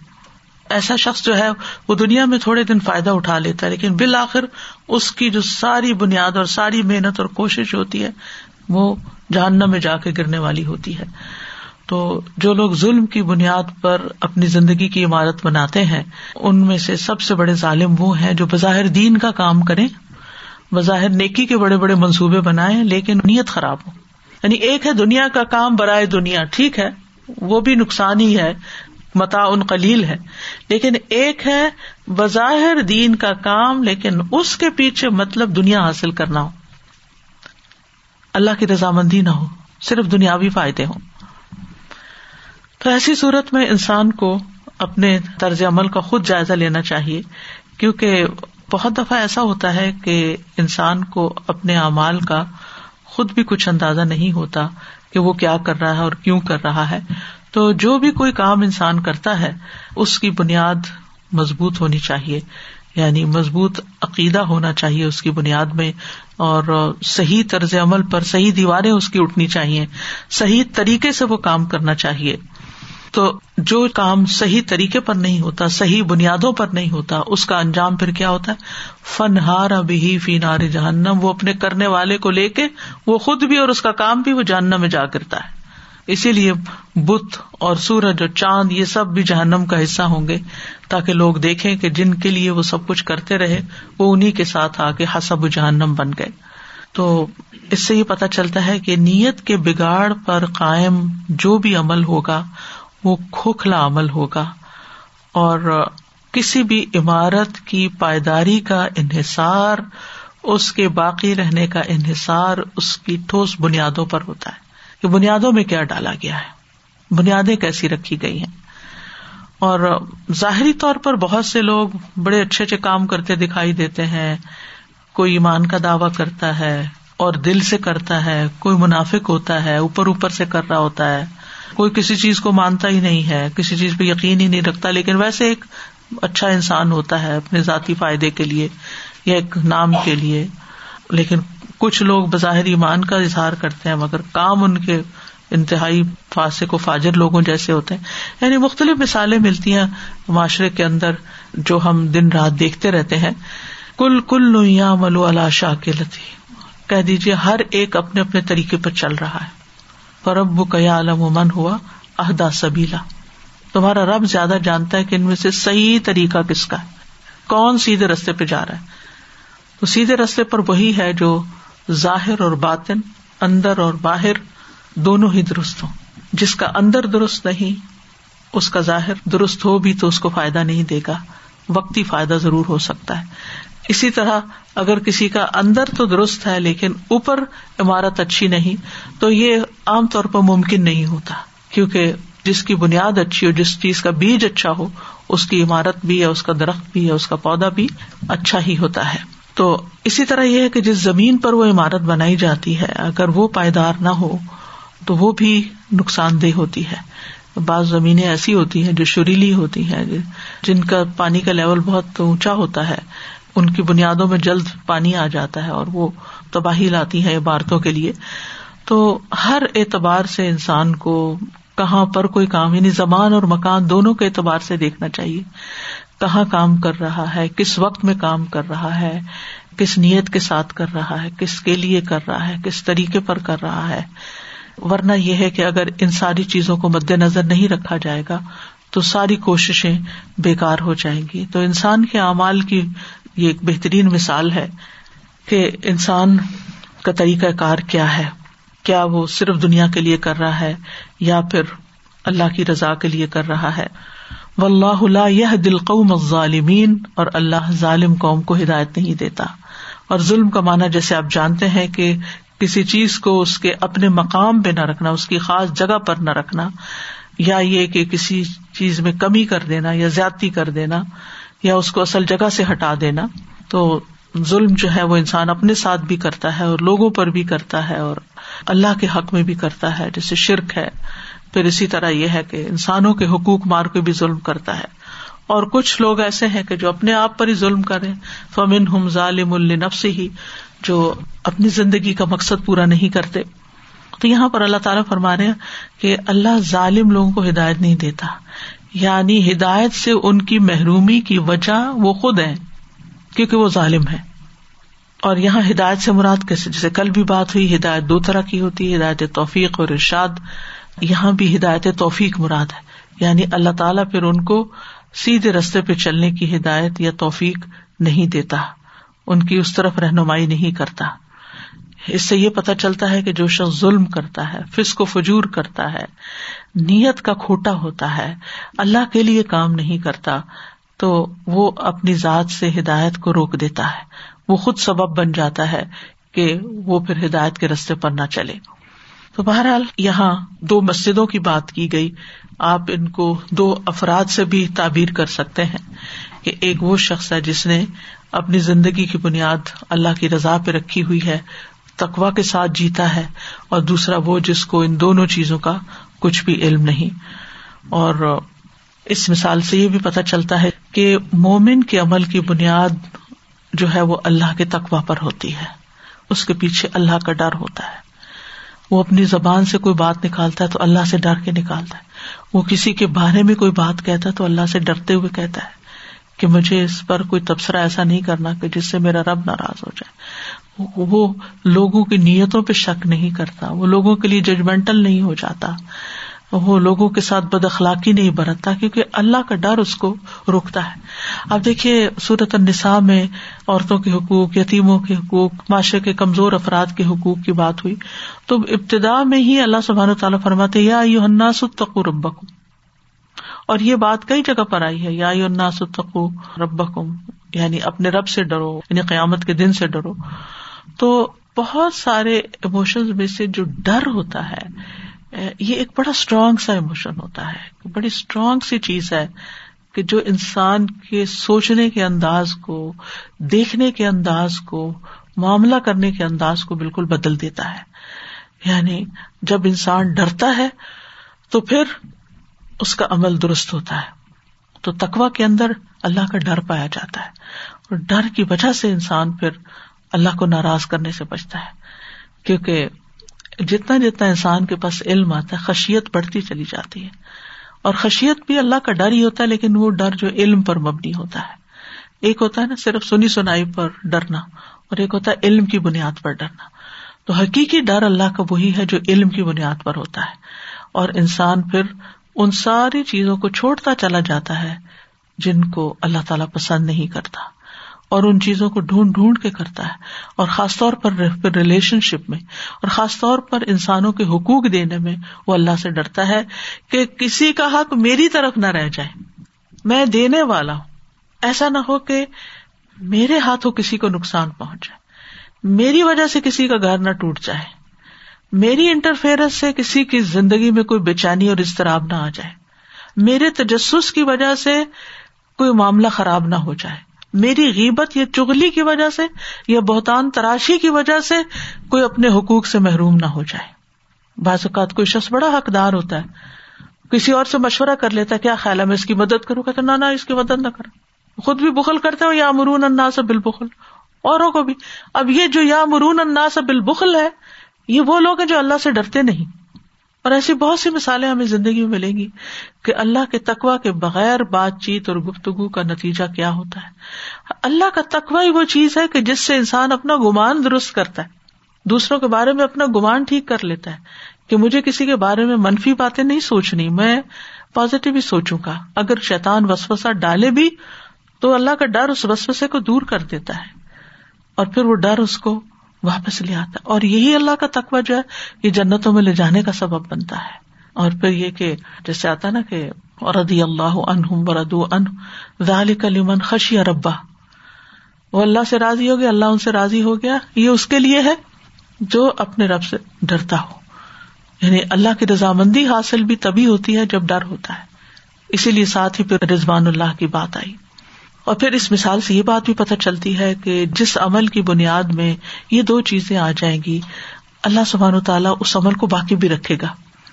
ایسا شخص جو ہے، وہ دنیا میں تھوڑے دن فائدہ اٹھا لیتا ہے، لیکن بالآخر اس کی جو ساری بنیاد اور ساری محنت اور کوشش ہوتی ہے، وہ جاننا میں جا کے گرنے والی ہوتی ہے۔ تو جو لوگ ظلم کی بنیاد پر اپنی زندگی کی عمارت بناتے ہیں، ان میں سے سب سے بڑے ظالم وہ ہیں جو بظاہر دین کا کام کریں، بظاہر نیکی کے بڑے بڑے منصوبے بنائے لیکن نیت خراب ہو۔ یعنی ایک ہے دنیا کا کام برائے دنیا، ٹھیک ہے، وہ بھی نقصان ہی ہے متا ان قلیل ہے، لیکن ایک ہے بظاہر دین کا کام، لیکن اس کے پیچھے مطلب دنیا حاصل کرنا ہو۔ اللہ کی رضامندی نہ ہو، صرف دنیاوی فائدے ہوں۔ تو ایسی صورت میں انسان کو اپنے طرز عمل کا خود جائزہ لینا چاہیے، کیونکہ بہت دفعہ ایسا ہوتا ہے کہ انسان کو اپنے اعمال کا خود بھی کچھ اندازہ نہیں ہوتا کہ وہ کیا کر رہا ہے اور کیوں کر رہا ہے۔ تو جو بھی کوئی کام انسان کرتا ہے، اس کی بنیاد مضبوط ہونی چاہیے یعنی مضبوط عقیدہ ہونا چاہیے اس کی بنیاد میں، اور صحیح طرز عمل پر صحیح دیواریں اس کی اٹھنی چاہیے۔ صحیح طریقے سے وہ کام کرنا چاہیے۔ تو جو کام صحیح طریقے پر نہیں ہوتا، صحیح بنیادوں پر نہیں ہوتا، اس کا انجام پھر کیا ہوتا ہے؟ فن ہار ابھی فی نار جہنم وہ اپنے کرنے والے کو لے کے، وہ خود بھی اور اس کا کام بھی وہ جاننا میں جا کرتا ہے۔ اسی لیے بت اور سورج اور چاند، یہ سب بھی جہنم کا حصہ ہوں گے، تاکہ لوگ دیکھیں کہ جن کے لیے وہ سب کچھ کرتے رہے، وہ انہیں کے ساتھ آ کے حسب جہنم بن گئے۔ تو اس سے یہ پتا چلتا ہے کہ نیت کے بگاڑ پر قائم جو بھی عمل ہوگا وہ کھوکھلا عمل ہوگا اور کسی بھی عمارت کی پائیداری کا انحصار، اس کے باقی رہنے کا انحصار اس کی ٹھوس بنیادوں پر ہوتا ہے کہ بنیادوں میں کیا ڈالا گیا ہے، بنیادیں کیسی رکھی گئی ہیں۔ اور ظاہری طور پر بہت سے لوگ بڑے اچھے اچھے کام کرتے دکھائی دیتے ہیں، کوئی ایمان کا دعوی کرتا ہے اور دل سے کرتا ہے، کوئی منافق ہوتا ہے، اوپر اوپر سے کر رہا ہوتا ہے۔ کوئی کسی چیز کو مانتا ہی نہیں ہے، کسی چیز پہ یقین ہی نہیں رکھتا، لیکن ویسے ایک اچھا انسان ہوتا ہے اپنے ذاتی فائدے کے لیے یا ایک نام کے لیے، لیکن کچھ لوگ بظاہر ایمان کا اظہار کرتے ہیں، مگر کام ان کے انتہائی فاسق و فاجر لوگوں جیسے ہوتے ہیں۔ یعنی مختلف مثالیں ملتی ہیں معاشرے کے اندر جو ہم دن رات دیکھتے رہتے ہیں۔ کل کل نویا ملو اللہ شاہ کے لتی کہہ دیجیے ہر ایک اپنے اپنے طریقے پر چل رہا ہے۔ پرب کیا عالم من ہوا اہدا سبیلا۔ تمہارا رب زیادہ جانتا ہے کہ ان میں سے صحیح طریقہ کس کا ہے۔ کون سیدھے رستے پہ جا رہا ہے؟ تو سیدھے رستے پر وہی ہے جو ظاہر اور باطن، اندر اور باہر، دونوں ہی درست ہوں۔ جس کا اندر درست نہیں، اس کا ظاہر درست ہو بھی تو اس کو فائدہ نہیں دے گا۔ وقتی فائدہ ضرور ہو سکتا ہے۔ اسی طرح اگر کسی کا اندر تو درست ہے لیکن اوپر عمارت اچھی نہیں، تو یہ عام طور پر ممکن نہیں ہوتا، کیونکہ جس کی بنیاد اچھی ہو، جس چیز کا بیج اچھا ہو، اس کی عمارت بھی ہے، اس کا درخت بھی ہے، اس کا پودا بھی اچھا ہی ہوتا ہے۔ تو اسی طرح یہ ہے کہ جس زمین پر وہ عمارت بنائی جاتی ہے، اگر وہ پائیدار نہ ہو، تو وہ بھی نقصان دہ ہوتی ہے۔ بعض زمینیں ایسی ہوتی ہیں جو شریلی ہوتی ہیں، جن کا پانی کا لیول بہت اونچا ہوتا ہے۔ ان کی بنیادوں میں جلد پانی آ جاتا ہے اور وہ تباہی لاتی ہے عبارتوں کے لیے۔ تو ہر اعتبار سے انسان کو کہاں پر کوئی کام یعنی زمان اور مکان دونوں کے اعتبار سے دیکھنا چاہیے۔ کہاں کام کر رہا ہے، کس وقت میں کام کر رہا ہے، کس نیت کے ساتھ کر رہا ہے، کس کے لیے کر رہا ہے، کس طریقے پر کر رہا ہے۔ ورنہ یہ ہے کہ اگر ان ساری چیزوں کو مد نظر نہیں رکھا جائے گا تو ساری کوششیں بےکار ہو جائیں گی۔ تو انسان کے اعمال کی یہ ایک بہترین مثال ہے کہ انسان کا طریقہ کار کیا ہے۔ کیا وہ صرف دنیا کے لیے کر رہا ہے یا پھر اللہ کی رضا کے لیے کر رہا ہے؟ و اللہ یہ دل قوم ظالمین اور اللہ ظالم قوم کو ہدایت نہیں دیتا۔ اور ظلم کا مانا جیسے آپ جانتے ہیں کہ کسی چیز کو اس کے اپنے مقام پہ نہ رکھنا، اس کی خاص جگہ پر نہ رکھنا، یا یہ کہ کسی چیز میں کمی کر دینا یا زیادتی کر دینا۔ یا اس کو اصل جگہ سے ہٹا دینا، تو ظلم جو ہے وہ انسان اپنے ساتھ بھی کرتا ہے اور لوگوں پر بھی کرتا ہے اور اللہ کے حق میں بھی کرتا ہے، جیسے شرک ہے۔ پھر اسی طرح یہ ہے کہ انسانوں کے حقوق مار کے بھی ظلم کرتا ہے۔ اور کچھ لوگ ایسے ہیں کہ جو اپنے آپ پر ہی ظلم کرے فمن ہم ظالم النف ہی جو اپنی زندگی کا مقصد پورا نہیں کرتے۔ تو یہاں پر اللہ تعالیٰ فرما رہے کہ اللہ ظالم لوگوں کو ہدایت نہیں دیتا۔ یعنی ہدایت سے ان کی محرومی کی وجہ وہ خود ہے کیونکہ وہ ظالم ہے اور یہاں ہدایت سے مراد کیسے جیسے کل بھی بات ہوئی، ہدایت دو طرح کی ہوتی ہے، ہدایت توفیق اور ارشاد۔ یہاں بھی ہدایت توفیق مراد ہے۔ یعنی اللہ تعالیٰ پھر ان کو سیدھے رستے پہ چلنے کی ہدایت یا توفیق نہیں دیتا، ان کی اس طرف رہنمائی نہیں کرتا۔ اس سے یہ پتا چلتا ہے کہ جو شخص ظلم کرتا ہے، فسق و فجور کرتا ہے، نیت کا کھوٹا ہوتا ہے، اللہ کے لیے کام نہیں کرتا، تو وہ اپنی ذات سے ہدایت کو روک دیتا ہے۔ وہ خود سبب بن جاتا ہے کہ وہ پھر ہدایت کے رستے پر نہ چلے۔ تو بہرحال یہاں دو مسجدوں کی بات کی گئی۔ آپ ان کو دو افراد سے بھی تعبیر کر سکتے ہیں کہ ایک وہ شخص ہے جس نے اپنی زندگی کی بنیاد اللہ کی رضا پہ رکھی ہوئی ہے تقوا کے ساتھ جیتا ہے اور دوسرا وہ جس کو ان دونوں چیزوں کا کچھ بھی علم نہیں۔ اور اس مثال سے یہ بھی پتا چلتا ہے کہ مومن کے عمل کی بنیاد جو ہے وہ اللہ کے تقوا پر ہوتی ہے۔ اس کے پیچھے اللہ کا ڈر ہوتا ہے۔ وہ اپنی زبان سے کوئی بات نکالتا ہے تو اللہ سے ڈر کے نکالتا ہے۔ وہ کسی کے بارے میں کوئی بات کہتا ہے تو اللہ سے ڈرتے ہوئے کہتا ہے کہ مجھے اس پر کوئی تبصرہ ایسا نہیں کرنا کہ جس سے میرا رب ناراض ہو جائے۔ وہ لوگوں کی نیتوں پہ شک نہیں کرتا، وہ لوگوں کے لیے ججمنٹل نہیں ہو جاتا، وہ لوگوں کے ساتھ بد اخلاقی نہیں برتتا، کیونکہ اللہ کا ڈر اس کو روکتا ہے۔ اب دیکھیے صورت النساء میں عورتوں کے حقوق، یتیموں کے حقوق، معاشرے کے کمزور افراد کے حقوق کی بات ہوئی۔ تو ابتدا میں ہی اللہ سبحان تعالیٰ فرماتے یا یو ستقو ربکم۔ اور یہ بات کئی جگہ پر آئی ہے، یا یو ستقو ربکم۔ یعنی اپنے رب سے ڈرو یعنی قیامت کے دن سے ڈرو۔ تو بہت سارے اموشن میں سے جو ڈر ہوتا ہے یہ ایک بڑا اسٹرانگ سا ایموشن ہوتا ہے۔ بڑی اسٹرانگ سی چیز ہے کہ جو انسان کے سوچنے کے انداز کو، دیکھنے کے انداز کو، معاملہ کرنے کے انداز کو بالکل بدل دیتا ہے۔ یعنی جب انسان ڈرتا ہے تو پھر اس کا عمل درست ہوتا ہے۔ تو تقوا کے اندر اللہ کا ڈر پایا جاتا ہے۔ اور ڈر کی وجہ سے انسان پھر اللہ کو ناراض کرنے سے بچتا ہے۔ کیونکہ جتنا جتنا انسان کے پاس علم آتا ہے، خشیت بڑھتی چلی جاتی ہے۔ اور خشیت بھی اللہ کا ڈر ہی ہوتا ہے، لیکن وہ ڈر جو علم پر مبنی ہوتا ہے۔ ایک ہوتا ہے نا، صرف سنی سنائی پر ڈرنا، اور ایک ہوتا ہے علم کی بنیاد پر ڈرنا۔ تو حقیقی ڈر اللہ کا وہی ہے جو علم کی بنیاد پر ہوتا ہے۔ اور انسان پھر ان ساری چیزوں کو چھوڑتا چلا جاتا ہے جن کو اللہ تعالی پسند نہیں کرتا۔ اور ان چیزوں کو ڈھونڈ ڈھونڈ کے کرتا ہے اور خاص طور پر ریلیشن شپ میں اور خاص طور پر انسانوں کے حقوق دینے میں وہ اللہ سے ڈرتا ہے کہ کسی کا حق میری طرف نہ رہ جائے۔ میں دینے والا ہوں۔ ایسا نہ ہو کہ میرے ہاتھوں کسی کو نقصان پہنچ جائے میری وجہ سے کسی کا گھر نہ ٹوٹ جائے۔ میری انٹرفیئرنس سے کسی کی زندگی میں کوئی بےچانی اور اضطراب نہ آ جائے۔ میرے تجسس کی وجہ سے کوئی معاملہ خراب نہ ہو جائے۔ میری غیبت یا چگلی کی وجہ سے یا بہتان تراشی کی وجہ سے کوئی اپنے حقوق سے محروم نہ ہو جائے۔ بعض اوقات کوئی شخص بڑا حقدار ہوتا ہے، کسی اور سے مشورہ کر لیتا ہے، کیا خیال ہے میں اس کی مدد کروں؟ کہتے نہ اس کی مدد نہ کروں خود بھی بخل کرتے ہو یا مرون انا سے بالبخل۔ اوروں کو بھی۔ اب یہ جو یا مرون انا سے بالبخل ہے، یہ وہ لوگ ہیں جو اللہ سے ڈرتے نہیں۔ اور ایسی بہت سی مثالیں ہمیں زندگی میں ملیں گی کہ اللہ کے تقوا کے بغیر بات چیت اور گفتگو کا نتیجہ کیا ہوتا ہے۔ اللہ کا تقوا ہی وہ چیز ہے کہ جس سے انسان اپنا گمان درست کرتا ہے۔ دوسروں کے بارے میں اپنا گمان ٹھیک کر لیتا ہے کہ مجھے کسی کے بارے میں منفی باتیں نہیں سوچنی، میں پازیٹو ہی سوچوں گا۔ اگر شیتان وسوسا ڈالے بھی تو اللہ کا ڈر اس وسوسے کو دور کر دیتا ہے اور پھر وہ ڈر اس کو واپس لے آتا ہے۔ اور یہی اللہ کا تقوی جو ہے یہ جنتوں میں لے جانے کا سبب بنتا ہے۔ اور پھر یہ کہ جیسے آتا نا کہ ردی اللہ ان کلیمن خشی ربا وہ اللہ سے راضی ہو گیا، اللہ ان سے راضی ہو گیا۔ یہ اس کے لیے ہے جو اپنے رب سے ڈرتا ہو۔ یعنی اللہ کی رضامندی حاصل بھی تبھی ہوتی ہے جب ڈر ہوتا ہے۔ اسی لیے ساتھ ہی پھر رضوان اللہ کی بات آئی۔ اور پھر اس مثال سے یہ بات بھی پتہ چلتی ہے کہ جس عمل کی بنیاد میں یہ دو چیزیں آ جائیں گی، اللہ سبحان و تعالیٰ اس عمل کو باقی بھی رکھے گا۔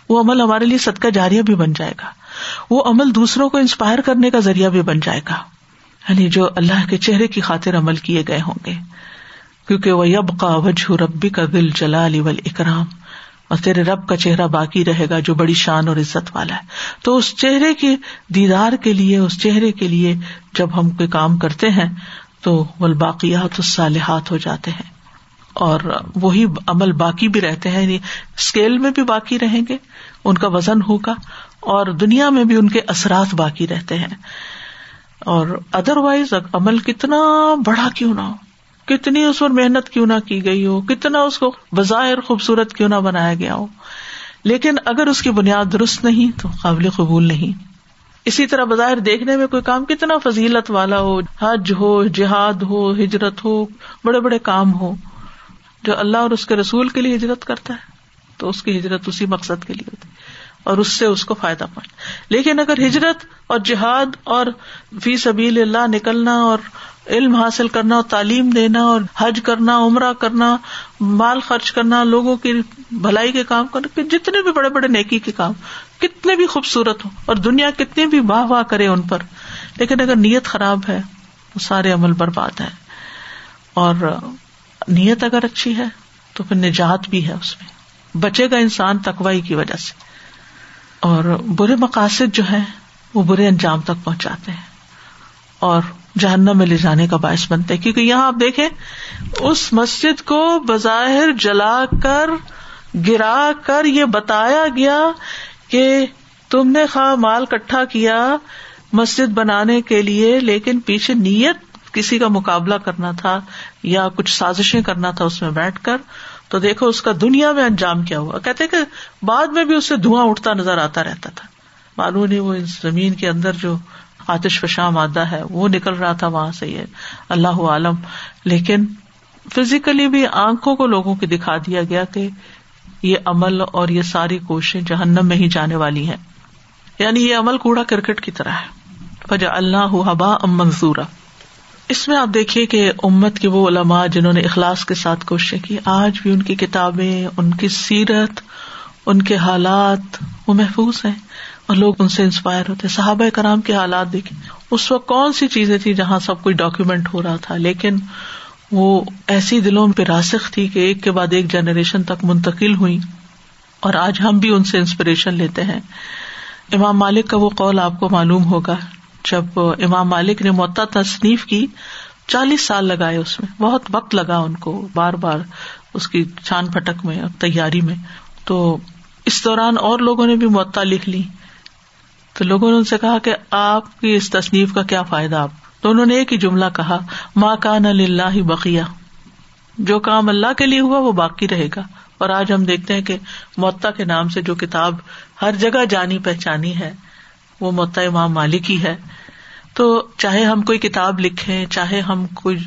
وہ عمل ہمارے لیے صدقہ جاریہ بھی بن جائے گا۔ وہ عمل دوسروں کو انسپائر کرنے کا ذریعہ بھی بن جائے گا۔ یعنی جو اللہ کے چہرے کی خاطر عمل کیے گئے ہوں گے۔ کیونکہ وہ یب کا وجہ ربی کا دل جلال اکرام اور تیرے رب کا چہرہ باقی رہے گا جو بڑی شان اور عزت والا ہے۔ تو اس چہرے کے دیدار کے لیے، اس چہرے کے لیے جب ہم کوئی کام کرتے ہیں، تو وہ باقیات الصالحات ہو جاتے ہیں۔ اور وہی عمل باقی بھی رہتے ہیں یعنی اسکیل میں بھی باقی رہیں گے، ان کا وزن ہوگا، اور دنیا میں بھی ان کے اثرات باقی رہتے ہیں۔ اور ادر وائز عمل کتنا بڑا کیوں نہ ہو۔ کتنی اس پر محنت کیوں نہ کی گئی ہو؟ کتنا اس کو بظاہر خوبصورت کیوں نہ بنایا گیا ہو؟ لیکن اگر اس کی بنیاد درست نہیں، تو قابل قبول نہیں۔ اسی طرح بظاہر دیکھنے میں کوئی کام کتنا فضیلت والا ہو، حج ہو، جہاد ہو، ہجرت ہو، بڑے بڑے کام ہو، جو اللہ اور اس کے رسول کے لیے ہجرت کرتا ہے، تو اس کی ہجرت اسی مقصد کے لیے ہوتی اور اس سے اس کو فائدہ پہنچ۔ لیکن اگر ہجرت اور جہاد اور فی سبیل اللہ نکلنا اور علم حاصل کرنا اور تعلیم دینا اور حج کرنا، عمرہ کرنا، مال خرچ کرنا، لوگوں کی بھلائی کے کام کرنا جتنے بھی بڑے بڑے نیکی کے کام، کتنے بھی خوبصورت ہوں اور دنیا کتنی بھی واہ واہ کرے ان پر، لیکن اگر نیت خراب ہے تو سارے عمل برباد ہے اور نیت اگر اچھی ہے، تو پھر نجات بھی ہے اس میں۔ بچے گا انسان تکوائی کی وجہ سے۔ اور برے مقاصد جو ہے وہ برے انجام تک پہنچاتے ہیں۔ اور جہنم میں لے جانے کا باعث بنتے کیونکہ یہاں آپ دیکھیں، اس مسجد کو بظاہر جلا کر، گرا کر یہ بتایا گیا کہ تم نے خواہ مال کٹھا کیا مسجد بنانے کے لیے، لیکن پیچھے نیت کسی کا مقابلہ کرنا تھا یا کچھ سازشیں کرنا تھا اس میں بیٹھ کر۔ تو دیکھو، اس کا دنیا میں انجام کیا ہوا۔ کہتے کہ بعد میں بھی اس سے دھواں اٹھتا نظر آتا رہتا تھا۔ معلوم نہیں وہ زمین کے اندر جو آتش فشاں مادہ ہے، وہ نکل رہا تھا وہاں سے یہ۔ اللہ عالم۔ لیکن فزیکلی بھی آنکھوں کو لوگوں کو دکھا دیا گیا کہ یہ عمل اور یہ ساری کوششیں جہنم میں ہی جانے والی ہیں۔ یعنی یہ عمل کوڑا کرکٹ کی طرح ہے۔ فجا اللہ حبا ام منظورا اس میں آپ دیکھیے کہ امت کے وہ علماء جنہوں نے اخلاص کے ساتھ کوششیں کی، آج بھی ان کی کتابیں، ان کی سیرت، ان کے حالات وہ محفوظ ہیں۔ اور لوگ ان سے انسپائر ہوتے صحابہ کرام کے حالات دیکھے اس وقت کون سی چیزیں تھی جہاں سب کچھ ڈاکیومینٹ ہو رہا تھا؟ لیکن وہ ایسی دلوں پہ راسخ تھی کہ ایک کے بعد ایک جنریشن تک منتقل ہوئی اور آج ہم بھی ان سے انسپریشن لیتے ہیں۔ امام مالک کا وہ قول آپ کو معلوم ہوگا۔ جب امام مالک نے معتا تصنیف کی، چالیس سال لگائے اس میں۔ بہت وقت لگا ان کو بار بار اس کی چھان پھٹک میں، تیاری میں۔ تو اس دوران اور لوگوں نے بھی معطا لکھ لی۔ تو لوگوں نے ان سے کہا کہ آپ کی اس تصنیف کا کیا فائدہ آپ؟ تو انہوں نے ایک ہی جملہ کہا ماں کان اللہ بقیہ جو کام اللہ کے لیے ہوا وہ باقی رہے گا۔ اور آج ہم دیکھتے ہیں کہ معتا کے نام سے جو کتاب ہر جگہ جانی پہچانی ہے، وہ معتا امام مالک ہی ہے۔ تو چاہے ہم کوئی کتاب لکھیں، چاہے ہم کوئی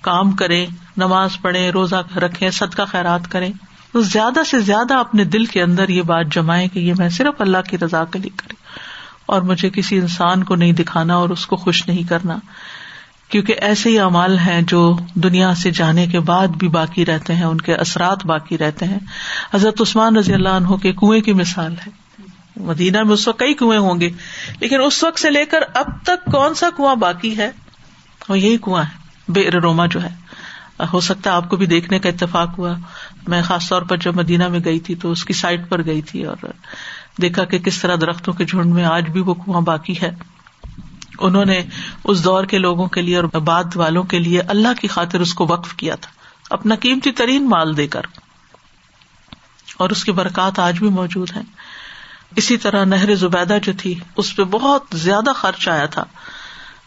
کام کریں، نماز پڑھیں، روزہ رکھیں صد کا خیرات کریں، تو زیادہ سے زیادہ اپنے دل کے اندر یہ بات جمائے کہ یہ میں صرف اللہ کی رضا کے لیے کریں اور مجھے کسی انسان کو نہیں دکھانا اور اس کو خوش نہیں کرنا۔ کیونکہ ایسے ہی امال ہیں جو دنیا سے جانے کے بعد بھی باقی رہتے ہیں، ان کے اثرات باقی رہتے ہیں۔ حضرت عثمان رضی اللہ عنہ کے کنویں کی مثال ہے۔ مدینہ میں اس وقت کئی کنویں ہوں گے، لیکن اس وقت سے لے کر اب تک کون سا کنواں باقی ہے؟ وہ یہی کنواں ہے بے روما جو ہے۔ ہو سکتا ہے آپ کو بھی دیکھنے کا اتفاق ہوا۔ میں خاص طور پر جب مدینہ میں گئی تھی تو اس کی سائٹ پر گئی تھی اور دیکھا کہ کس طرح درختوں کے جھنڈ میں آج بھی وہ کنواں باقی ہے۔ انہوں نے اس دور کے لوگوں کے لیے اور بعد والوں کے لیے اللہ کی خاطر اس کو وقف کیا تھا۔ اپنا قیمتی ترین مال دے کر۔ اور اس کی برکات آج بھی موجود ہیں۔ اسی طرح نہر زبیدہ جو تھی، اس پہ بہت زیادہ خرچ آیا تھا۔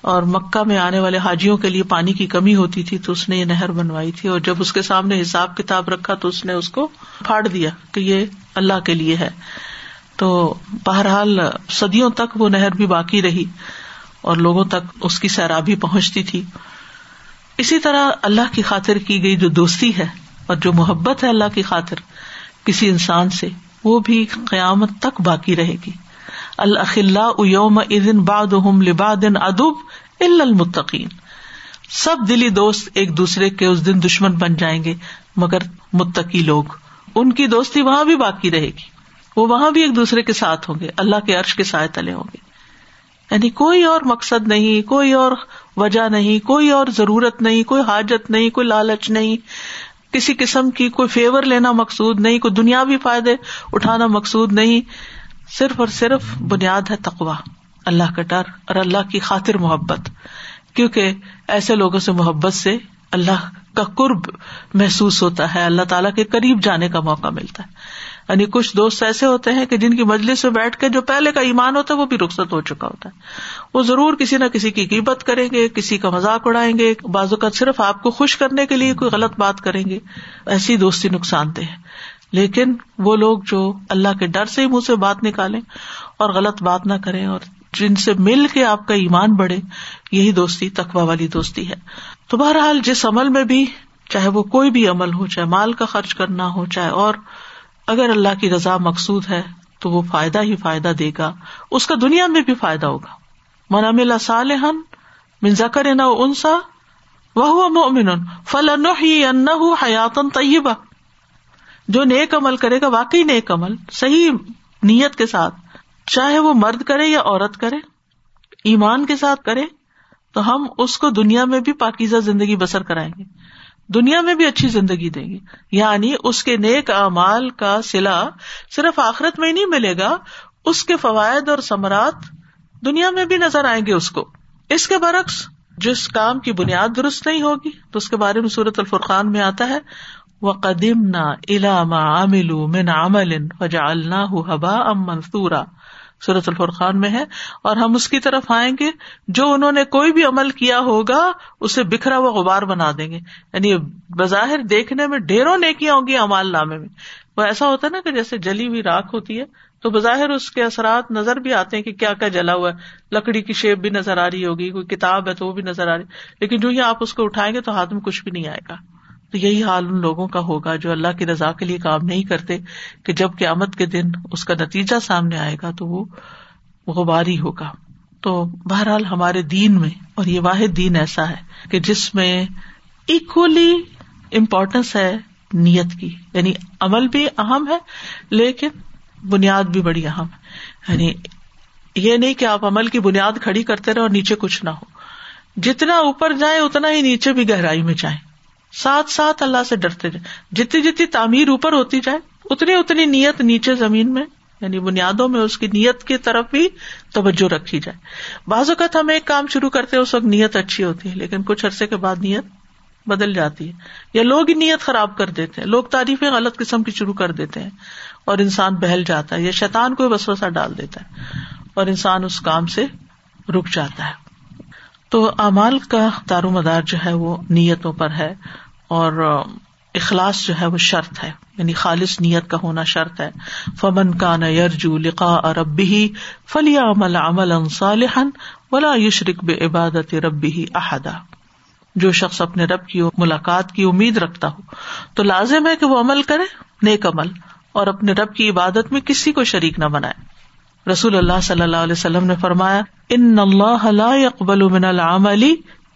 اور مکہ میں آنے والے حاجیوں کے لیے پانی کی کمی ہوتی تھی تو اس نے یہ نہر بنوائی تھی۔ اور جب اس کے سامنے حساب کتاب رکھا تو اس نے اس کو پھاڑ دیا کہ یہ اللہ کے لیے ہے۔ تو بہرحال صدیوں تک وہ نہر بھی باقی رہی اور لوگوں تک اس کی سیرابی پہنچتی تھی۔ اسی طرح اللہ کی خاطر کی گئی جو دوستی ہے اور جو محبت ہے اللہ کی خاطر کسی انسان سے، وہ بھی قیامت تک باقی رہے گی۔ یوم باد لباد ادب المتقین۔ سب دلی دوست ایک دوسرے کے اس دن دشمن بن جائیں گے، مگر متقی لوگ، ان کی دوستی وہاں بھی باقی رہے گی۔ وہ وہاں بھی ایک دوسرے کے ساتھ ہوں گے، اللہ کے عرش کے سائے تلے ہوں گے۔ یعنی کوئی اور مقصد نہیں، کوئی اور وجہ نہیں، کوئی اور ضرورت نہیں، کوئی حاجت نہیں، کوئی لالچ نہیں۔ کسی قسم کی کوئی فیور لینا مقصود نہیں، کوئی دنیاوی فائدے اٹھانا مقصود نہیں۔ صرف اور صرف بنیاد ہے تقوا اللہ کا ڈر اور اللہ کی خاطر محبت۔ کیونکہ ایسے لوگوں سے محبت سے اللہ کا قرب محسوس ہوتا ہے، اللہ تعالیٰ کے قریب جانے کا موقع ملتا ہے۔ یعنی کچھ دوست ایسے ہوتے ہیں کہ جن کی مجلس میں بیٹھ کے جو پہلے کا ایمان ہوتا ہے وہ بھی رخصت ہو چکا ہوتا ہے۔ وہ ضرور کسی نہ کسی کی قیمت کریں گے، کسی کا مذاق اڑائیں گے۔ بازو کا صرف آپ کو خوش کرنے کے لیے کوئی غلط بات کریں گے۔ ایسی دوستی نقصان دہ لیکن وہ لوگ جو اللہ کے ڈر سے ہی منہ سے بات نکالیں اور غلط بات نہ کریں اور جن سے مل کے آپ کا ایمان بڑھے، یہی دوستی تقوا والی دوستی ہے۔ تو بہرحال جس عمل میں بھی، چاہے وہ کوئی بھی عمل ہو، چاہے مال کا خرچ کرنا ہو، چاہے اور اگر اللہ کی رضا مقصود ہے تو وہ فائدہ ہی فائدہ دے گا، اس کا دنیا میں بھی فائدہ ہوگا۔ منامل صالحن من ذکر نہ انسا وہ مومن فل حیاتن طیبہ۔ جو نیک عمل کرے گا، واقعی نیک عمل، صحیح نیت کے ساتھ، چاہے وہ مرد کرے یا عورت کرے، ایمان کے ساتھ کرے، تو ہم اس کو دنیا میں بھی پاکیزہ زندگی بسر کرائیں گے۔ دنیا میں بھی اچھی زندگی دیں گے یعنی اس کے نیک اعمال کا سلا صرف آخرت میں ہی نہیں ملے گا، اس کے فوائد اور ثمرات دنیا میں بھی نظر آئیں گے اس کو۔ اس کے برعکس، جس کام کی بنیاد درست نہیں ہوگی، تو اس کے بارے میں سورت الفرقان میں آتا ہے وہ قدیم نہ علام عامل من عمل وجا اللہ حبا ام منصورا صورت الفرقان میں ہے، اور ہم اس کی طرف آئیں گے، جو انہوں نے کوئی بھی عمل کیا ہوگا، اسے بکھرا ہوا غبار بنا دیں گے۔ یعنی بظاہر دیکھنے میں ڈھیروں نیکیاں ہوں گی امال نامے میں۔ وہ ایسا ہوتا ہے نا کہ جیسے جلی ہوئی راکھ ہوتی ہے، تو بظاہر اس کے اثرات نظر بھی آتے ہیں کہ کیا کیا جلا ہوا ہے۔ لکڑی کی شیپ بھی نظر آ رہی ہوگی، کوئی کتاب ہے تو وہ بھی نظر آ رہی لیکن جو ہی آپ اس کو اٹھائیں گے تو ہاتھ میں کچھ بھی نہیں آئے گا۔ تو یہی حال ان لوگوں کا ہوگا جو اللہ کی رضا کے لیے کام نہیں کرتے کہ جب قیامت کے دن اس کا نتیجہ سامنے آئے گا تو وہ غباری ہوگا۔ تو بہرحال ہمارے دین میں اور یہ واحد دین ایسا ہے کہ جس میں اکولی امپورٹینس ہے نیت کی۔ یعنی عمل بھی اہم ہے لیکن بنیاد بھی بڑی اہم ہے۔ یعنی یہ نہیں کہ آپ عمل کی بنیاد کھڑی کرتے رہے اور نیچے کچھ نہ ہو۔ جتنا اوپر جائیں اتنا ہی نیچے بھی گہرائی میں جائیں۔ ساتھ ساتھ اللہ سے ڈرتے جائیں جتنی جتنی تعمیر اوپر ہوتی جائے، اتنی اتنی نیت نیچے زمین میں یعنی بنیادوں میں اس کی نیت کی طرف بھی توجہ رکھی جائے۔ بعض اوقات ہم ایک کام شروع کرتے ہیں، اس وقت نیت اچھی ہوتی ہے، لیکن کچھ عرصے کے بعد نیت بدل جاتی ہے۔ یا لوگ ہی نیت خراب کر دیتے ہیں، لوگ تعریفیں غلط قسم کی شروع کر دیتے ہیں اور انسان بہل جاتا ہے، یا شیطان کو بسوسا ڈال دیتا ہے اور انسان اس کام سے رک جاتا ہے۔ تو امال کا دار و مدار جو ہے وہ نیتوں پر ہے اور اخلاص جو ہے وہ شرط ہے یعنی خالص نیت کا ہونا شرط ہے۔ فمن کا نہ یرجو لقا ربی فلیا عمل عمل صالحن ولا یشرق بے عبادت ربی احدا جو شخص اپنے رب کی ملاقات کی امید رکھتا ہو، تو لازم ہے کہ وہ عمل کرے، نیک عمل، اور اپنے رب کی عبادت میں کسی کو شریک نہ بنائے۔ رسول اللہ صلی اللہ علیہ وسلم نے فرمایا، ان اللہ لا يقبل من العمل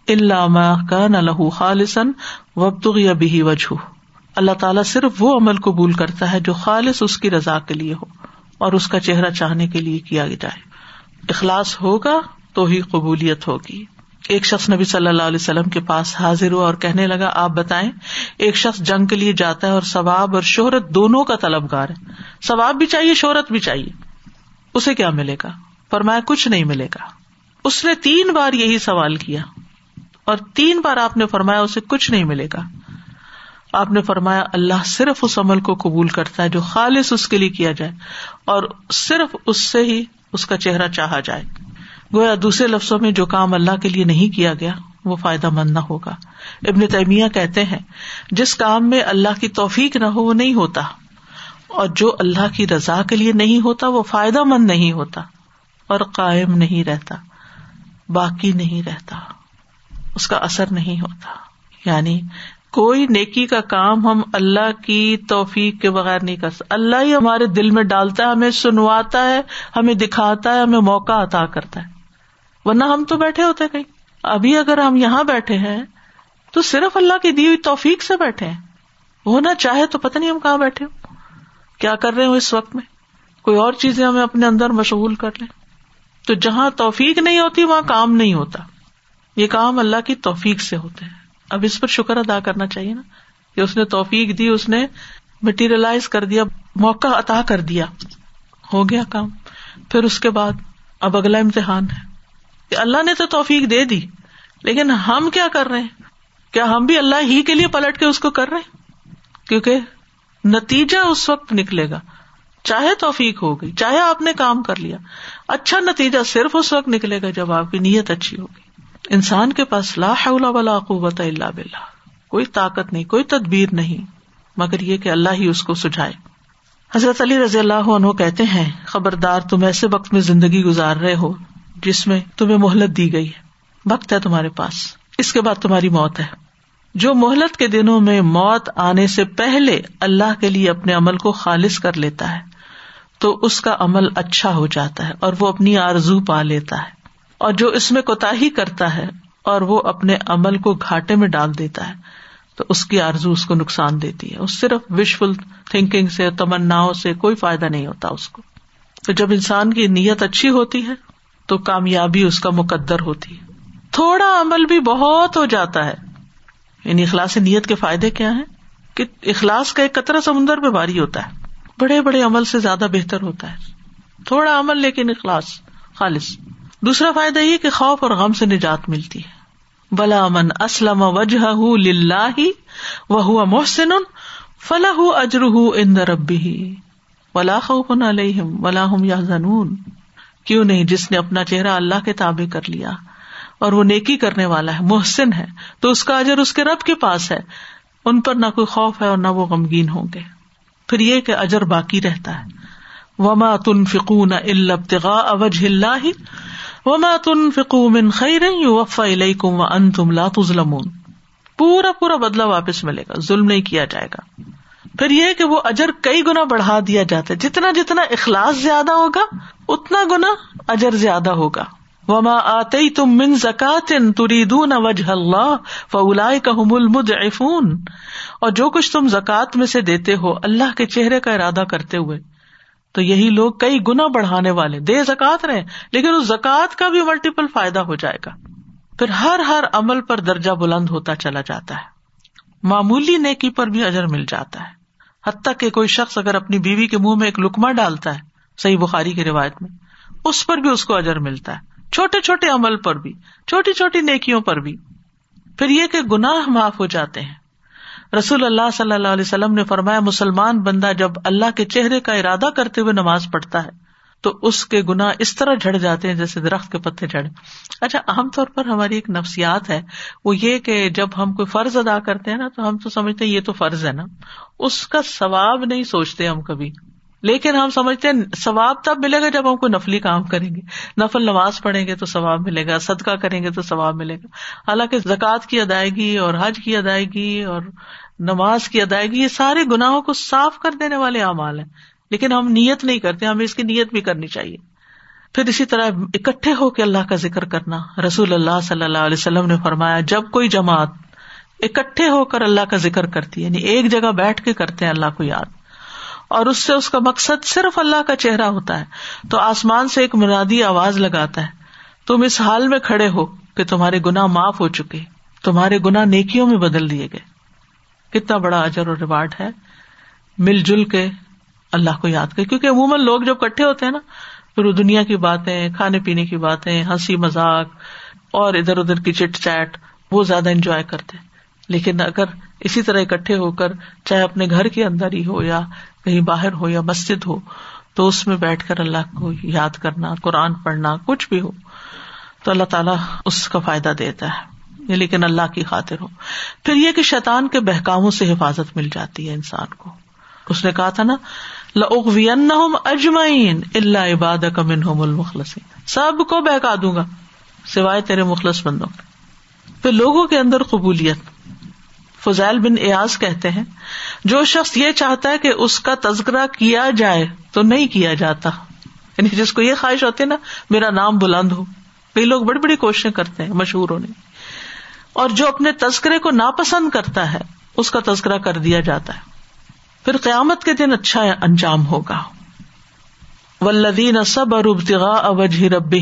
الا ما كان له خالصا وابتغي به وجهه اللہ تعالیٰ صرف وہ عمل قبول کرتا ہے جو خالص اس کی رضا کے لیے ہو اور اس کا چہرہ چاہنے کے لیے کیا جائے۔ اخلاص ہوگا تو ہی قبولیت ہوگی۔ ایک شخص نبی صلی اللہ علیہ وسلم کے پاس حاضر ہوا اور کہنے لگا، آپ بتائیں، ایک شخص جنگ کے لیے جاتا ہے اور ثواب اور شہرت دونوں کا طلبگار ہے۔ ثواب بھی چاہیے، شہرت بھی چاہیے۔ اسے کیا ملے گا؟ فرمایا، کچھ نہیں ملے گا۔ اس نے تین بار یہی سوال کیا اور تین بار آپ نے فرمایا، اسے کچھ نہیں ملے گا۔ آپ نے فرمایا، اللہ صرف اس عمل کو قبول کرتا ہے جو خالص اس کے لیے کیا جائے اور صرف اس سے ہی اس کا چہرہ چاہا جائے۔ گویا دوسرے لفظوں میں جو کام اللہ کے لیے نہیں کیا گیا، وہ فائدہ مند نہ ہوگا۔ ابن تیمیہ کہتے ہیں، جس کام میں اللہ کی توفیق نہ ہو، وہ نہیں ہوتا۔ اور جو اللہ کی رضا کے لیے نہیں ہوتا، وہ فائدہ مند نہیں ہوتا اور قائم نہیں رہتا، باقی نہیں رہتا، اس کا اثر نہیں ہوتا۔ یعنی کوئی نیکی کا کام ہم اللہ کی توفیق کے بغیر نہیں کر سکتے۔ اللہ ہی ہمارے دل میں ڈالتا ہے، ہمیں سنواتا ہے، ہمیں دکھاتا ہے، ہمیں موقع عطا کرتا ہے۔ ورنہ ہم تو بیٹھے ہوتے کہیں۔ ابھی اگر ہم یہاں بیٹھے ہیں، تو صرف اللہ کی دی ہوئی توفیق سے بیٹھے ہیں۔ ہونا چاہے تو پتہ نہیں ہم کہاں بیٹھے ہو۔ کیا کر رہے ہو اس وقت میں؟ کوئی اور چیزیں ہمیں اپنے اندر مشغول کر لیں۔ تو جہاں توفیق نہیں ہوتی، وہاں کام نہیں ہوتا۔ یہ کام اللہ کی توفیق سے ہوتے ہیں۔ اب اس پر شکر ادا کرنا چاہیے نا کہ اس نے توفیق دی، اس نے مٹیریلائز کر دیا، موقع عطا کر دیا۔ ہو گیا کام۔ پھر اس کے بعد اب اگلا امتحان ہے۔ کہ اللہ نے تو توفیق دے دی، لیکن ہم کیا کر رہے ہیں؟ کیا ہم بھی اللہ ہی کے لیے پلٹ کے اس کو کر رہے کیونکہ نتیجہ اس وقت نکلے گا۔ چاہے توفیق ہو گئی، چاہے آپ نے کام کر لیا۔ اچھا نتیجہ صرف اس وقت نکلے گا جب آپ کی نیت اچھی ہوگی۔ انسان کے پاس لا حول ولا قوت الا باللہ۔ کوئی طاقت نہیں، کوئی تدبیر نہیں، مگر یہ کہ اللہ ہی اس کو سجھائے۔ حضرت علی رضی اللہ عنہ کہتے ہیں، خبردار تم ایسے وقت میں زندگی گزار رہے ہو جس میں تمہیں مہلت دی گئی ہے۔ وقت ہے تمہارے پاس، اس کے بعد تمہاری موت ہے۔ جو مہلت کے دنوں میں موت آنے سے پہلے اللہ کے لیے اپنے عمل کو خالص کر لیتا ہے، تو اس کا عمل اچھا ہو جاتا ہے اور وہ اپنی آرزو پا لیتا ہے۔ اور جو اس میں کوتا ہی کرتا ہے اور وہ اپنے عمل کو گھاٹے میں ڈال دیتا ہے، تو اس کی آرزو اس کو نقصان دیتی ہے۔ اس صرف وشفل تھنکنگ سے تمنا سے کوئی فائدہ نہیں ہوتا اس کو۔ تو جب انسان کی نیت اچھی ہوتی ہے، تو کامیابی اس کا مقدر ہوتی ہے۔ تھوڑا عمل بھی بہت ہو جاتا ہے یعنی اخلاص نیت کے فائدے کیا ہیں؟ کہ اخلاص کا ایک قطرہ سمندر پہ باری ہوتا ہے۔ بڑے بڑے عمل سے زیادہ بہتر ہوتا ہے۔ تھوڑا عمل لیکن اخلاص، خالص۔ دوسرا فائدہ یہ کہ خوف اور غم سے نجات ملتی ہے۔ بلا امن اسلم وجہ وہ محسن فلاح اجر ان ربی ولا خوف علیہم ولا ہم یا زنون کیوں نہیں؟ جس نے اپنا چہرہ اللہ کے تابع کر لیا۔ اور وہ نیکی کرنے والا ہے، محسن ہے۔ تو اس کا اجر اس کے رب کے پاس ہے۔ ان پر نہ کوئی خوف ہے اور نہ وہ غمگین ہوں گے۔ پھر یہ کہ اجر باقی رہتا ہے۔ وما تن فکون البتغا اوج اللہ وما تن فکو من خیر وفا علیکم و ان تم لا تظلمون۔ پورا پورا بدلا واپس ملے گا۔ ظلم نہیں کیا جائے گا۔ پھر یہ کہ وہ اجر کئی گنا بڑھا دیا جاتا ہے۔ جتنا جتنا اخلاص زیادہ ہوگا، اتنا گنا اجر زیادہ ہوگا۔ وما آتے تم من زکات تریدون وجہ اللہ فلا کام المد اور جو کچھ تم زکات میں سے دیتے ہو، اللہ کے چہرے کا ارادہ کرتے ہوئے۔ تو یہی لوگ کئی گنا بڑھانے والے۔ دے زکات رہے، لیکن اس زکات کا بھی ملٹیپل فائدہ ہو جائے گا۔ پھر ہر ہر عمل پر درجہ بلند ہوتا چلا جاتا ہے۔ معمولی نیکی پر بھی اجر مل جاتا ہے۔ حتیٰ کہ کوئی شخص اگر اپنی بیوی کے منہ میں ایک لکما ڈالتا ہے، صحیح بخاری کی روایت میں، اس پر بھی اس کو اجر ملتا ہے۔ چھوٹے چھوٹے عمل پر بھی، چھوٹی چھوٹی نیکیوں پر بھی۔ پھر یہ کہ گناہ معاف ہو جاتے ہیں۔ رسول اللہ صلی اللہ علیہ وسلم نے فرمایا، مسلمان بندہ جب اللہ کے چہرے کا ارادہ کرتے ہوئے نماز پڑھتا ہے، تو اس کے گنا اس طرح جھڑ جاتے ہیں جیسے درخت کے پتے جھڑے اچھا عام طور پر ہماری ایک نفسیات ہے، وہ یہ کہ جب ہم کوئی فرض ادا کرتے ہیں نا، تو ہم تو سمجھتے ہیں یہ تو فرض ہے نا۔ اس کا ثواب نہیں سوچتے ہم کبھی۔ لیکن ہم سمجھتے ہیں ثواب تب ملے گا جب ہم کوئی نفلی کام کریں گے۔ نفل نماز پڑھیں گے تو ثواب ملے گا، صدقہ کریں گے تو ثواب ملے گا۔ حالانکہ زکوٰۃ کی ادائیگی اور حج کی ادائیگی اور نماز کی ادائیگی، یہ سارے گناہوں کو صاف کر دینے والے اعمال ہیں۔ لیکن ہم نیت نہیں کرتے، ہمیں اس کی نیت بھی کرنی چاہیے۔ پھر اسی طرح اکٹھے ہو کے اللہ کا ذکر کرنا۔ رسول اللہ صلی اللہ علیہ وسلم نے فرمایا، جب کوئی جماعت اکٹھے ہو کر اللہ کا ذکر کرتی ہے یعنی ایک جگہ بیٹھ کے کرتے ہیں، اللہ کو یاد۔ اور اس سے اس کا مقصد صرف اللہ کا چہرہ ہوتا ہے۔ تو آسمان سے ایک منادی آواز لگاتا ہے، تم اس حال میں کھڑے ہو کہ تمہارے گنا معاف ہو چکے، تمہارے گنا نیکیوں میں بدل دیے گئے۔ کتنا بڑا اجر اور ریوارڈ ہے۔ مل جل کے اللہ کو یاد کر، کیونکہ عموماً لوگ جب کٹھے ہوتے ہیں نا، پھر وہ دنیا کی باتیں، کھانے پینے کی باتیں، ہنسی مذاق اور ادھر ادھر کی چٹ چیٹ وہ زیادہ انجوائے کرتے۔ لیکن اگر اسی طرح اکٹھے ہو کر، چاہے اپنے گھر کے اندر ہی ہو یا کہیں باہر ہو یا مسجد ہو، تو اس میں بیٹھ کر اللہ کو یاد کرنا، قرآن پڑھنا، کچھ بھی ہو، تو اللہ تعالیٰ اس کا فائدہ دیتا ہے۔ لیکن اللہ کی خاطر ہو۔ پھر یہ کہ شیطان کے بہکاووں سے حفاظت مل جاتی ہے انسان کو۔ اس نے کہا تھا نا اجمعین اللہ عباد کمن المخلصین سب کو بہکا دوں گا، سوائے تیرے مخلص بندوں پھر لوگوں کے اندر قبولیت۔ فضیل بن ایاز کہتے ہیں جو شخص یہ چاہتا ہے کہ اس کا تذکرہ کیا جائے تو نہیں کیا جاتا۔ یعنی جس کو یہ خواہش ہوتی ہے نا، میرا نام بلند ہو۔ کئی لوگ بڑی بڑی کوششیں کرتے ہیں مشہور ہونے اور جو اپنے تذکرے کو ناپسند کرتا ہے، اس کا تذکرہ کر دیا جاتا ہے۔ پھر قیامت کے دن اچھا انجام ہوگا۔ ولدین سب اربتغا اوجہ رب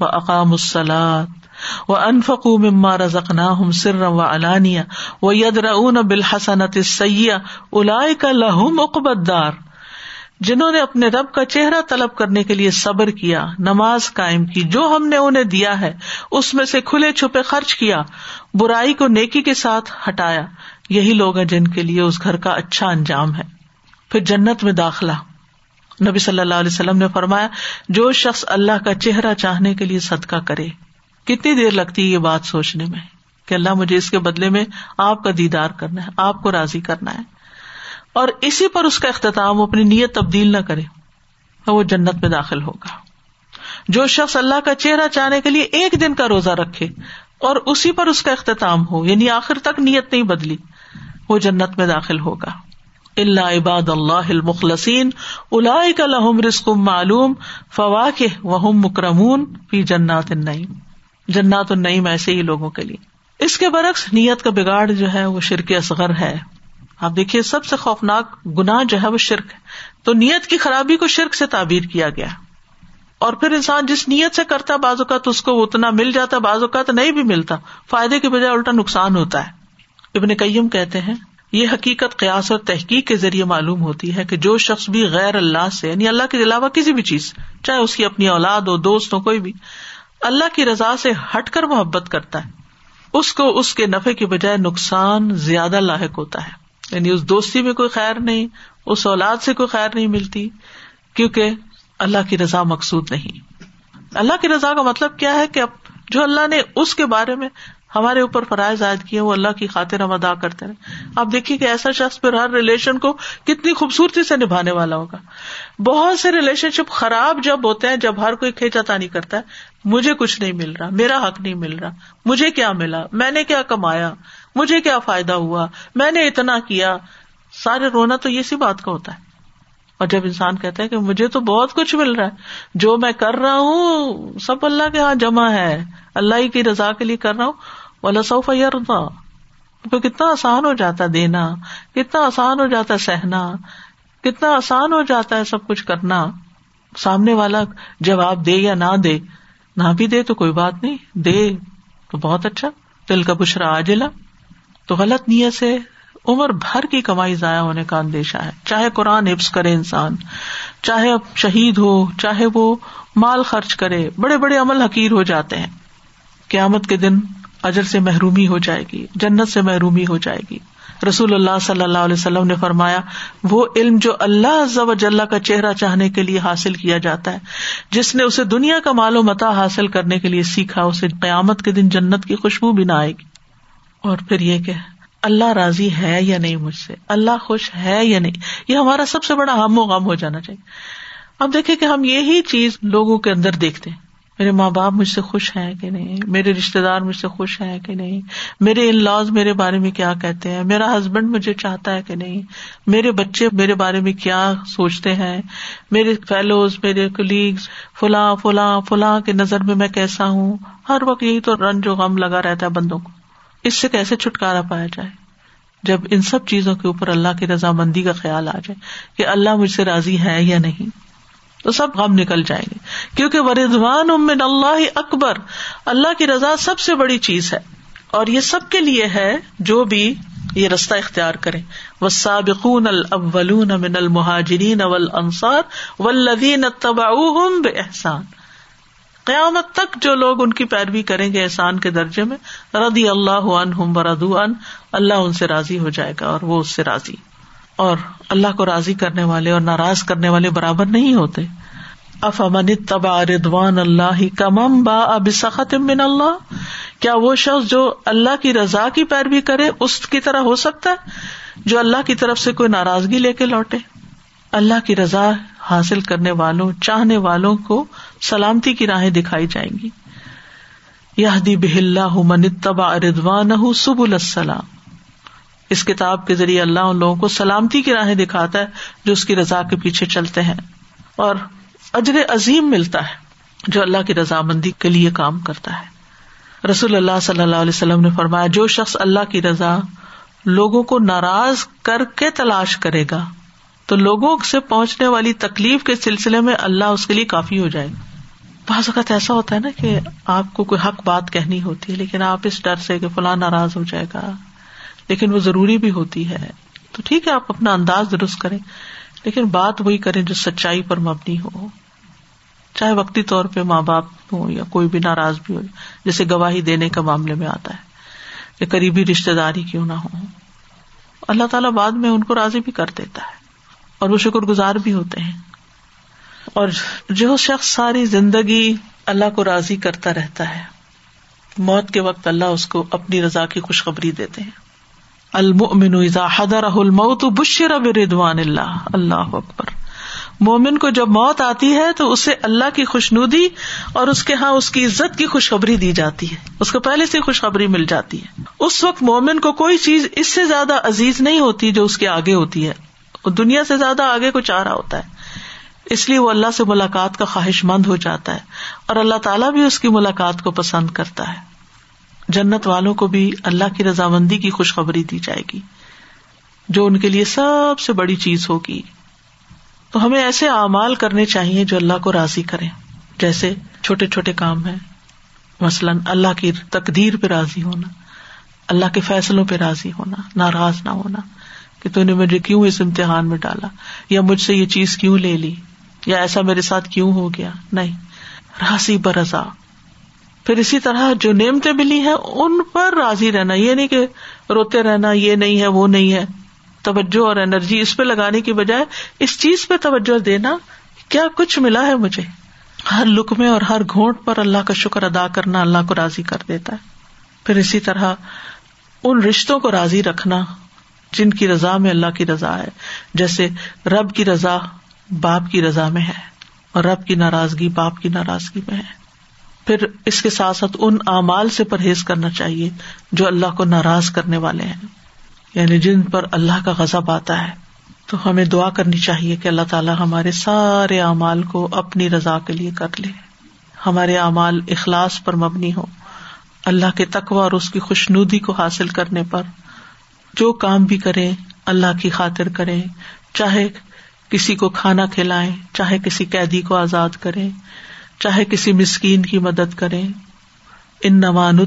و اقام السلاد وہ انفق مما رزقنا ہم سر و علانیہ وہ ید رون بالحسنت سیا الاائے کا لہم اقبت دار جنہوں نے اپنے رب کا چہرہ طلب کرنے کے لیے صبر کیا، نماز قائم کی، جو ہم نے انہیں دیا ہے، اس میں سے کھلے چھپے خرچ کیا، برائی کو نیکی کے ساتھ ہٹایا۔ یہی لوگ ہیں جن کے لیے اس گھر کا اچھا انجام ہے۔ پھر جنت میں داخلہ۔ نبی صلی اللہ علیہ وسلم نے فرمایا، جو شخص اللہ کا چہرہ چاہنے کے لیے صدقہ کرے کتنی دیر لگتی ہے یہ بات سوچنے میں کہ اللہ مجھے اس کے بدلے میں آپ کا دیدار کرنا ہے، آپ کو راضی کرنا ہے۔ اور اسی پر اس کا اختتام اپنی نیت تبدیل نہ کرے وہ جنت میں داخل ہوگا۔ جو شخص اللہ کا چہرہ چاہنے کے لیے ایک دن کا روزہ رکھے اور اسی پر اس کا اختتام ہو یعنی آخر تک نیت نہیں بدلی، وہ جنت میں داخل ہوگا۔ اللہ عباد اللہ المخلسین کا لہم معلوم فواق وہم مکرمون فی جنات النعیم۔ جنات النعیم ایسے ہی لوگوں کے لیے۔ اس کے برعکس نیت کا بگاڑ جو ہے وہ شرک اصغر ہے۔ آپ دیکھیے، سب سے خوفناک گنا جو ہے وہ شرک ہے۔ تو نیت کی خرابی کو شرک سے تعبیر کیا گیا۔ اور پھر انسان جس نیت سے کرتا بعض اوقات اس کو اتنا مل جاتا بعض اوقات نہیں بھی ملتا۔ فائدے کی بجائے الٹا نقصان ہوتا ہے۔ ابن کئیم کہتے ہیں، یہ حقیقت قیاس اور تحقیق کے ذریعے معلوم ہوتی ہے کہ جو شخص بھی غیر اللہ سے یعنی اللہ کے علاوہ کسی بھی چیز، چاہے اس کی اپنی اولاد ہو، دوست ہو، کوئی بھی اللہ کی رضا سے ہٹ کر محبت کرتا ہے۔ اس کو اس کے نفے کی بجائے نقصان زیادہ لاحق ہوتا ہے۔ یعنی اس دوستی میں کوئی خیر نہیں، اس اولاد سے کوئی خیر نہیں ملتی، کیونکہ اللہ کی رضا مقصود نہیں۔ اللہ کی رضا کا مطلب کیا ہے کہ جو اللہ نے اس کے بارے میں ہمارے اوپر فرائض عائد کیے، وہ اللہ کی خاطر ہم ادا کرتے رہے۔ آپ دیکھیے کہ ایسا شخص پھر ہر ریلیشن کو کتنی خوبصورتی سے نبھانے والا ہوگا۔ بہت سے ریلیشن شپ خراب جب ہوتے ہیں، جب ہر کوئی کھینچا تانی کرتا ہے۔ مجھے کچھ نہیں مل رہا، میرا حق نہیں مل رہا، مجھے کیا ملا، میں نے کیا کمایا، مجھے کیا فائدہ ہوا، میں نے اتنا کیا۔ سارے رونا تو اسی بات کا ہوتا ہے۔ اور جب انسان کہتا ہے کہ مجھے تو بہت کچھ مل رہا ہے، جو میں کر رہا ہوں، سب اللہ کے ہاں جمع ہے، اللہ ہی کی رضا کے لیے کر رہا ہوں۔ وہ سوف یردا کتنا آسان ہو جاتا ہے دینا، کتنا آسان ہو جاتا ہے سہنا، کتنا آسان ہو جاتا ہے سب کچھ کرنا۔ سامنے والا جواب دے یا نہ دے نہ بھی دے تو کوئی بات نہیں۔ دے تو بہت اچھا۔ دل کا بشرا آجلا تو غلط نیت سے عمر بھر کی کمائی ضائع ہونے کا اندیشہ ہے۔ چاہے قرآن حفظ کرے انسان، چاہے اب شہید ہو، چاہے وہ مال خرچ کرے، بڑے بڑے عمل حقیر ہو جاتے ہیں۔ قیامت کے دن اجر سے محرومی ہو جائے گی، جنت سے محرومی ہو جائے گی۔ رسول اللہ صلی اللہ علیہ وسلم نے فرمایا، وہ علم جو اللہ جل کا چہرہ چاہنے کے لیے حاصل کیا جاتا ہے، جس نے اسے دنیا کا مال و متا حاصل کرنے کے لیے سیکھا، اسے قیامت کے دن جنت کی خوشبو بھی نہ آئے گی۔ اور پھر یہ کہ، اللہ راضی ہے یا نہیں مجھ سے؟ اللہ خوش ہے یا نہیں؟ یہ ہمارا سب سے بڑا ہم و غم ہو جانا چاہیے۔ اب دیکھیں کہ ہم یہی چیز لوگوں کے اندر دیکھتے ہیں۔ میرے ماں باپ مجھ سے خوش ہیں کہ نہیں؟ میرے رشتے دار مجھ سے خوش ہیں کہ نہیں؟ میرے ان لاز میرے بارے میں کیا کہتے ہیں؟ میرا ہسبینڈ مجھے چاہتا ہے کہ نہیں؟ میرے بچے میرے بارے میں کیا سوچتے ہیں؟ میرے فیلوز میرے کلیگس فلاں فلاں فلاں کی نظر میں میں کیسا ہوں؟ ہر وقت یہی تو رنج و غم لگا رہتا ہے بندوں کو۔ اس سے کیسے چھٹکارا پایا جائے؟ جب ان سب چیزوں کے اوپر اللہ کی رضامندی کا خیال آ جائے کہ اللہ مجھ سے راضی ہے یا نہیں؟ تو سب غم نکل جائیں گے۔ کیونکہ وردوان امن اللہ اکبر، اللہ کی رضا سب سے بڑی چیز ہے۔ اور یہ سب کے لیے ہے جو بھی یہ رستہ اختیار کرے۔ وہ سابقون الاولون من المہاجرین اول انصار ولدین تبا بے احسان قیامت تک جو لوگ ان کی پیروی کریں گے احسان کے درجے میں ردی اللہ عنہم وردو ان اللہ ان سے راضی ہو جائے گا اور وہ اس سے راضی۔ اور اللہ کو راضی کرنے والے اور ناراض کرنے والے برابر نہیں ہوتے۔ اف امن تبا ردوان اللہ کمم با اب سخت من اللہ؟ کیا وہ شخص جو اللہ کی رضا کی پیروی کرے، اس کی طرح ہو سکتا ہے؟ جو اللہ کی طرف سے کوئی ناراضگی لے کے لوٹے۔ اللہ کی رضا حاصل کرنے والوں، چاہنے والوں کو سلامتی کی راہیں دکھائی جائیں گی۔ یہ دی بہل من تبا ردوان سب السلام۔ اس کتاب کے ذریعے اللہ ان لوگوں کو سلامتی کی راہیں دکھاتا ہے جو اس کی رضا کے پیچھے چلتے ہیں اور اجر عظیم ملتا ہے جو اللہ کی رضامندی کے لیے کام کرتا ہے۔ رسول اللہ صلی اللہ علیہ وسلم نے فرمایا، جو شخص اللہ کی رضا لوگوں کو ناراض کر کے تلاش کرے گا، تو لوگوں سے پہنچنے والی تکلیف کے سلسلے میں اللہ اس کے لیے کافی ہو جائے گا۔ بعض اوقات ایسا ہوتا ہے نا کہ آپ کو کوئی حق بات کہنی ہوتی ہے، لیکن آپ اس ڈر سے کہ فلاں ناراض ہو جائے گا۔ لیکن وہ ضروری بھی ہوتی ہے۔ تو ٹھیک ہے، آپ اپنا انداز درست کریں۔ لیکن بات وہی کریں جو سچائی پر مبنی ہو۔ چاہے وقتی طور پہ ماں باپ ہو یا کوئی بھی ناراض بھی ہو، جیسے گواہی دینے کا معاملے میں آتا ہے یا قریبی رشتے داری کیوں نہ ہو اللہ تعالیٰ بعد میں ان کو راضی بھی کر دیتا ہے اور وہ شکر گزار بھی ہوتے ہیں۔ اور جو شخص ساری زندگی اللہ کو راضی کرتا رہتا ہے، موت کے وقت اللہ اس کو اپنی رضا کی خوشخبری دیتے ہیں۔ المؤمن اذا حضره الموت بشر بردوان اللہ۔ اللہ اکبر۔ مومن کو جب موت آتی ہے تو اسے اللہ کی خوشنودی اور اس کے ہاں اس کی عزت کی خوشخبری دی جاتی ہے۔ اس کو پہلے سے خوشخبری مل جاتی ہے۔ اس وقت مومن کو کوئی چیز اس سے زیادہ عزیز نہیں ہوتی جو اس کے آگے ہوتی ہے۔ وہ دنیا سے زیادہ آگے کو چاہ رہا ہوتا ہے۔ اس لیے وہ اللہ سے ملاقات کا خواہش مند ہو جاتا ہے اور اللہ تعالیٰ بھی اس کی ملاقات کو پسند کرتا ہے۔ جنت والوں کو بھی اللہ کی رضامندی کی خوشخبری دی جائے گی۔ جو ان کے لیے سب سے بڑی چیز ہوگی۔ تو ہمیں ایسے اعمال کرنے چاہیے جو اللہ کو راضی کرے جیسے چھوٹے چھوٹے کام ہیں۔ مثلاً اللہ کی تقدیر پہ راضی ہونا۔ اللہ کے فیصلوں پہ راضی ہونا۔ ناراض نہ ہونا۔ کہ تو نے مجھے کیوں اس امتحان میں ڈالا؟ یا مجھ سے یہ چیز کیوں لے لی؟ یا ایسا میرے ساتھ کیوں ہو گیا؟ نہیں۔ راضی برضا۔ پھر اسی طرح جو نعمتیں ملی ہیں، ان پر راضی رہنا، یہ نہیں کہ روتے رہنا، یہ نہیں ہے، وہ نہیں ہے۔ توجہ اور انرجی اس پہ لگانے کی بجائے اس چیز پہ توجہ دینا کیا کچھ ملا ہے مجھے۔ ہر لک میں اور ہر گھونٹ پر اللہ کا شکر ادا کرنا اللہ کو راضی کر دیتا ہے۔ پھر اسی طرح ان رشتوں کو راضی رکھنا، جن کی رضا میں اللہ کی رضا ہے۔ جیسے رب کی رضا باپ کی رضا میں ہے اور رب کی ناراضگی باپ کی ناراضگی میں ہے۔ پھر اس کے ساتھ ساتھ ان اعمال سے پرہیز کرنا چاہیے جو اللہ کو ناراض کرنے والے ہیں۔ یعنی جن پر اللہ کا غضب آتا ہے۔ تو ہمیں دعا کرنی چاہیے کہ اللہ تعالیٰ ہمارے سارے اعمال کو اپنی رضا کے لیے کر لے۔ ہمارے اعمال اخلاص پر مبنی ہو اللہ کے تقوی اور اس کی خوش ندی کو حاصل کرنے پر جو کام بھی کرے اللہ کی خاطر کرے چاہے کسی کو کھانا کھلائیں، چاہے کسی قیدی کو آزاد کرے چاہے کسی مسکین کی مدد کرے ان نوان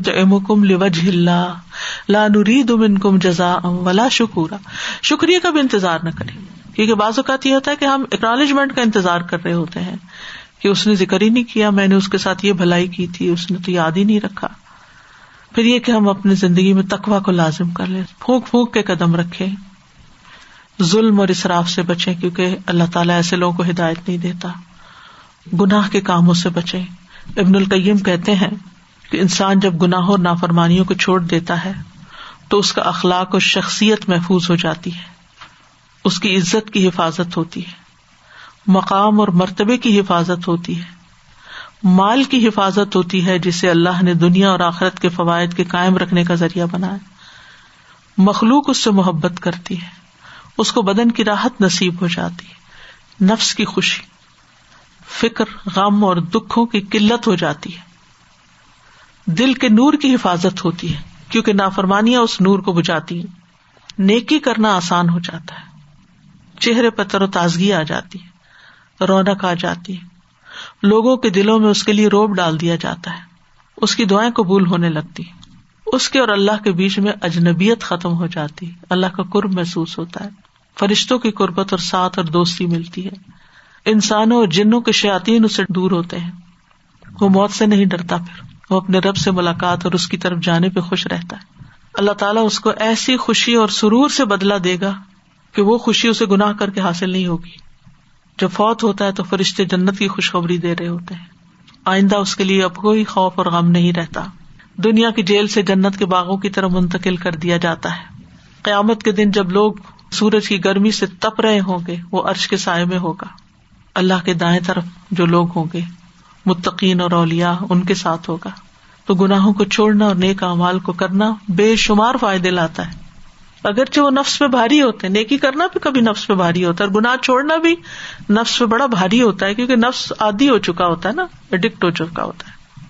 کم لوج لا نرید من کم جزا ولا شکورا۔ شکریہ کا بھی انتظار نہ کرے کیونکہ بعض اوقات یہ ہوتا ہے کہ ہم اکنالجمنٹ کا انتظار کر رہے ہوتے ہیں کہ اس نے ذکر ہی نہیں کیا، میں نے اس کے ساتھ یہ بھلائی کی تھی، اس نے تو یاد ہی نہیں رکھا۔ پھر یہ کہ ہم اپنی زندگی میں تقوا کو لازم کر لیں۔ پھونک پھونک کے قدم رکھے ظلم اور اصراف سے بچے کیونکہ اللہ تعالیٰ ایسے لوگوں کو ہدایت نہیں دیتا۔ گناہ کے کاموں سے بچے۔ ابن القیم کہتے ہیں کہ انسان جب گناہ اور نافرمانیوں کو چھوڑ دیتا ہے، تو اس کا اخلاق اور شخصیت محفوظ ہو جاتی ہے۔ اس کی عزت کی حفاظت ہوتی ہے۔ مقام اور مرتبے کی حفاظت ہوتی ہے۔ مال کی حفاظت ہوتی ہے، جسے اللہ نے دنیا اور آخرت کے فوائد کے قائم رکھنے کا ذریعہ بنایا۔ مخلوق اس سے محبت کرتی ہے۔ اس کو بدن کی راحت نصیب ہو جاتی ہے۔ نفس کی خوشی۔ فکر، غم اور دکھوں کی قلت ہو جاتی ہے۔ دل کے نور کی حفاظت ہوتی ہے، کیونکہ نافرمانیاں اس نور کو بجاتی ہیں۔ نیکی کرنا آسان ہو جاتا ہے۔ چہرے پر تر و تازگی آ جاتی ہے، رونق آ جاتی ہے۔ لوگوں کے دلوں میں اس کے لیے روب ڈال دیا جاتا ہے۔ اس کی دعائیں قبول ہونے لگتی اس کے اور اللہ کے بیچ میں اجنبیت ختم ہو جاتی اللہ کا قرب محسوس ہوتا ہے۔ فرشتوں کی قربت اور ساتھ اور دوستی ملتی ہے۔ انسانوں اور جنوں کے شاطین اسے دور ہوتے ہیں۔ وہ موت سے نہیں ڈرتا پھر۔ وہ اپنے رب سے ملاقات اور اس کی طرف جانے پہ خوش رہتا ہے۔ اللہ تعالیٰ اس کو ایسی خوشی اور سرور سے بدلا دے گا کہ وہ خوشی اسے گناہ کر کے حاصل نہیں ہوگی۔ جب فوت ہوتا ہے تو فرشتے جنت کی خوشخبری دے رہے ہوتے ہیں۔ آئندہ اس کے لیے اب کوئی خوف اور غم نہیں رہتا۔ دنیا کی جیل سے جنت کے باغوں کی طرح منتقل کر دیا جاتا ہے۔ قیامت کے دن جب لوگ سورج کی گرمی سے تپ رہے ہوں گے، وہ عرش کے سائے میں ہوگا۔ اللہ کے دائیں طرف جو لوگ ہوں گے، متقین اور اولیا ان کے ساتھ ہوگا۔ تو گناہوں کو چھوڑنا اور نیک امال کو کرنا بے شمار فائدے لاتا ہے۔ اگرچہ وہ نفس پہ بھاری ہوتے ہیں، نیکی کرنا بھی کبھی نفس پہ بھاری ہوتا ہے۔ اور گناہ چھوڑنا بھی نفس پہ بڑا بھاری ہوتا ہے، کیونکہ نفس آدھی ہو چکا ہوتا ہے نا اڈکٹ ہو چکا ہوتا ہے۔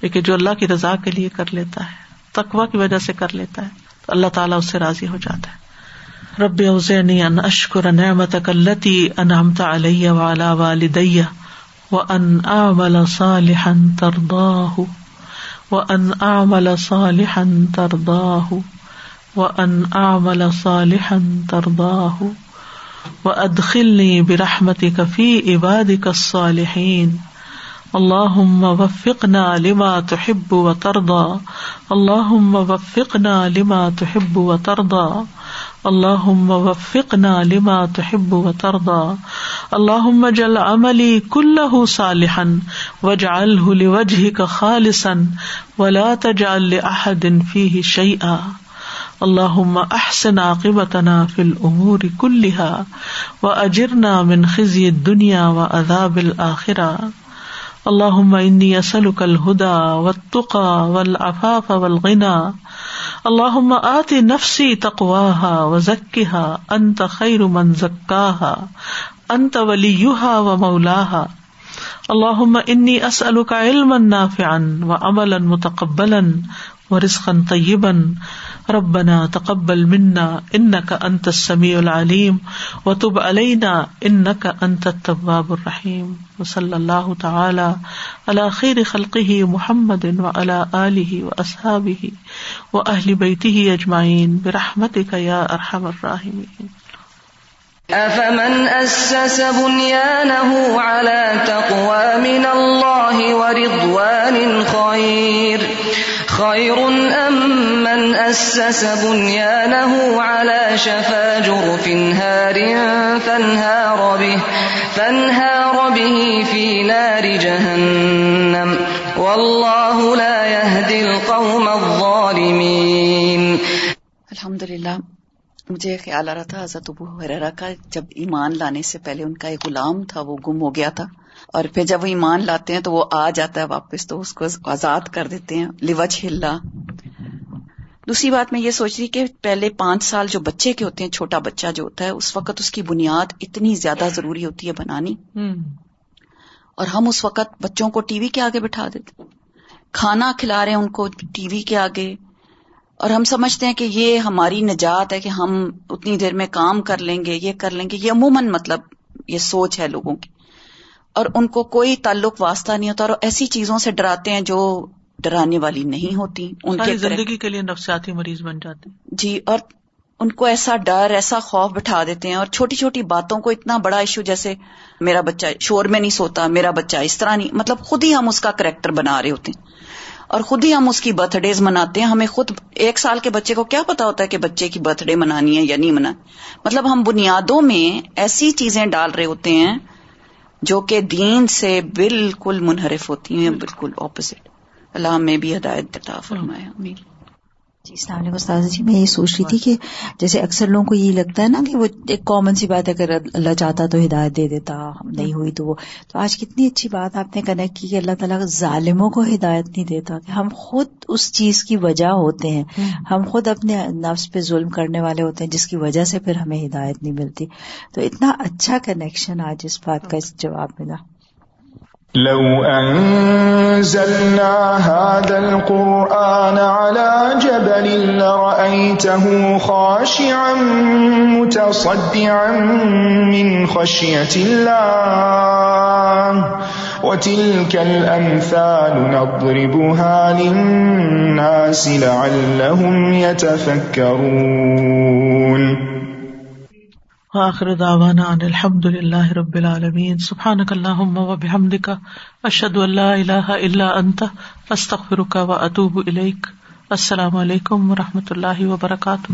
لیکن جو اللہ کی رضا کے لیے کر لیتا ہے تقوا کی وجہ سے کر لیتا ہے، تو اللہ تعالیٰ اس سے راضی ہو جاتا ہے۔ رب اوزعنی ان اشکر نعمتک اللتی انعمت علی وعلا والدی وان اعمل صالحا ترضاه وان اعمل صالحا ترضاه وان اعمل صالحا ترضاه وادخلني برحمتك في عبادك الصالحين اللهم وفقنا لما تحب وترضى اللهم وفقنا لما تحب وترضى اللهم وفقنا لما تحب وترضى اللهم اجعل عملي كله صالحا واجعله لوجهك خالصا ولا تجعل لاحد فيه شيئا اللهم احسن عاقبتنا في الامور كلها واجرنا من خزي الدنيا وعذاب الاخره اللهم اني اسالك الهدى والتقى والعفاف والغنى اللہ آتی نفسی تقواہا و ذکیہ انت خیر من زکاہا، انت ولی و مولاہا۔ اللہ انی اسألک علما نافعا و عملا متقبلا و رزقا طیبا۔ ربنا تقبل منا انك انت السميع العليم وتب علينا انك انت التواب الرحيم وصلى الله تعالى على خير خلقه محمد و علی آلہ وعلى اله واصحابه واهل بيته اجمعين برحمتك يا ارحم الراحمين افمن اسس بنيانه على تقوى من الله ورضوان خير خير ام من اسس بنيانه على شفا جرف هار فانهار به فانهار به في نار جهنم. والله لا يهدي القوم الظالمين. الحمد للہ مجھے خیال آ رہا تھا حضرت ابو حرا کا جب ایمان لانے سے پہلے ان کا ایک غلام تھا، وہ گم ہو گیا تھا۔ اور پھر جب وہ ایمان لاتے ہیں تو وہ آ جاتا ہے واپس تو اس کو آزاد کر دیتے ہیں لوچ ہلا دوسری بات میں یہ سوچ رہی کہ پہلے پانچ سال جو بچے کے ہوتے ہیں چھوٹا بچہ جو ہوتا ہے اس وقت اس کی بنیاد اتنی زیادہ ضروری ہوتی ہے بنانی۔ اور ہم اس وقت بچوں کو ٹی وی کے آگے بٹھا دیتے کھانا کھلا رہے ہیں ان کو ٹی وی کے آگے۔ اور ہم سمجھتے ہیں کہ یہ ہماری نجات ہے کہ ہم اتنی دیر میں کام کر لیں گے یہ کر لیں گے۔ یہ عموماً مطلب یہ سوچ ہے لوگوں کی۔ اور ان کو کوئی تعلق واسطہ نہیں ہوتا اور ایسی چیزوں سے ڈراتے ہیں جو ڈرانے والی نہیں ہوتی ان کی زندگی کے لیے نفسیاتی مریض بن جاتے جی اور ان کو ایسا ڈر ایسا خوف بٹھا دیتے ہیں اور چھوٹی چھوٹی باتوں کو اتنا بڑا ایشو جیسے میرا بچہ شور میں نہیں سوتا میرا بچہ اس طرح نہیں مطلب خود ہی ہم اس کا کریکٹر بنا رہے ہوتے ہیں۔ اور خود ہی ہم اس کی برتھ ڈیز مناتے ہیں ہمیں خود ایک سال کے بچے کو کیا پتا ہوتا ہے کہ بچے کی برتھ ڈے منانی ہے یا نہیں منانی۔ مطلب ہم بنیادوں میں ایسی چیزیں ڈال رہے ہوتے ہیں جو کہ دین سے بالکل منحرف ہوتی ہیں، بالکل اپوزٹ اللہ میں بھی ہدایت دتا فرمایا امیر جی السلام علیکم استاد جی میں یہ سوچ رہی تھی کہ جیسے اکثر لوگوں کو یہ لگتا ہے نا کہ وہ ایک کامن سی بات ہے، اگر اللہ چاہتا تو ہدایت دے دیتا، نہیں ہوئی تو وہ۔ تو آج کتنی اچھی بات آپ نے کنیکٹ کی کہ اللہ تعالیٰ ظالموں کو ہدایت نہیں دیتا، کہ ہم خود اس چیز کی وجہ ہوتے ہیں۔ ہم خود اپنے نفس پہ ظلم کرنے والے ہوتے ہیں، جس کی وجہ سے پھر ہمیں ہدایت نہیں ملتی۔ تو اتنا اچھا کنیکشن آج اس بات کا جواب ملا۔ لو أنزلنا هذا القرآن على جبل لرأيته خاشعا متصدعا من خشية الله وتلك الأمثال نضربها للناس لعلهم يتفكرون وآخر دعوانا ان الحمد للہ رب العالمین. سبحانک اللہم و بحمدک، اشہد ان لا الہ الا انت، استغفرک و اتوب الیک. السلام علیکم و رحمۃ اللہ وبرکاتہ.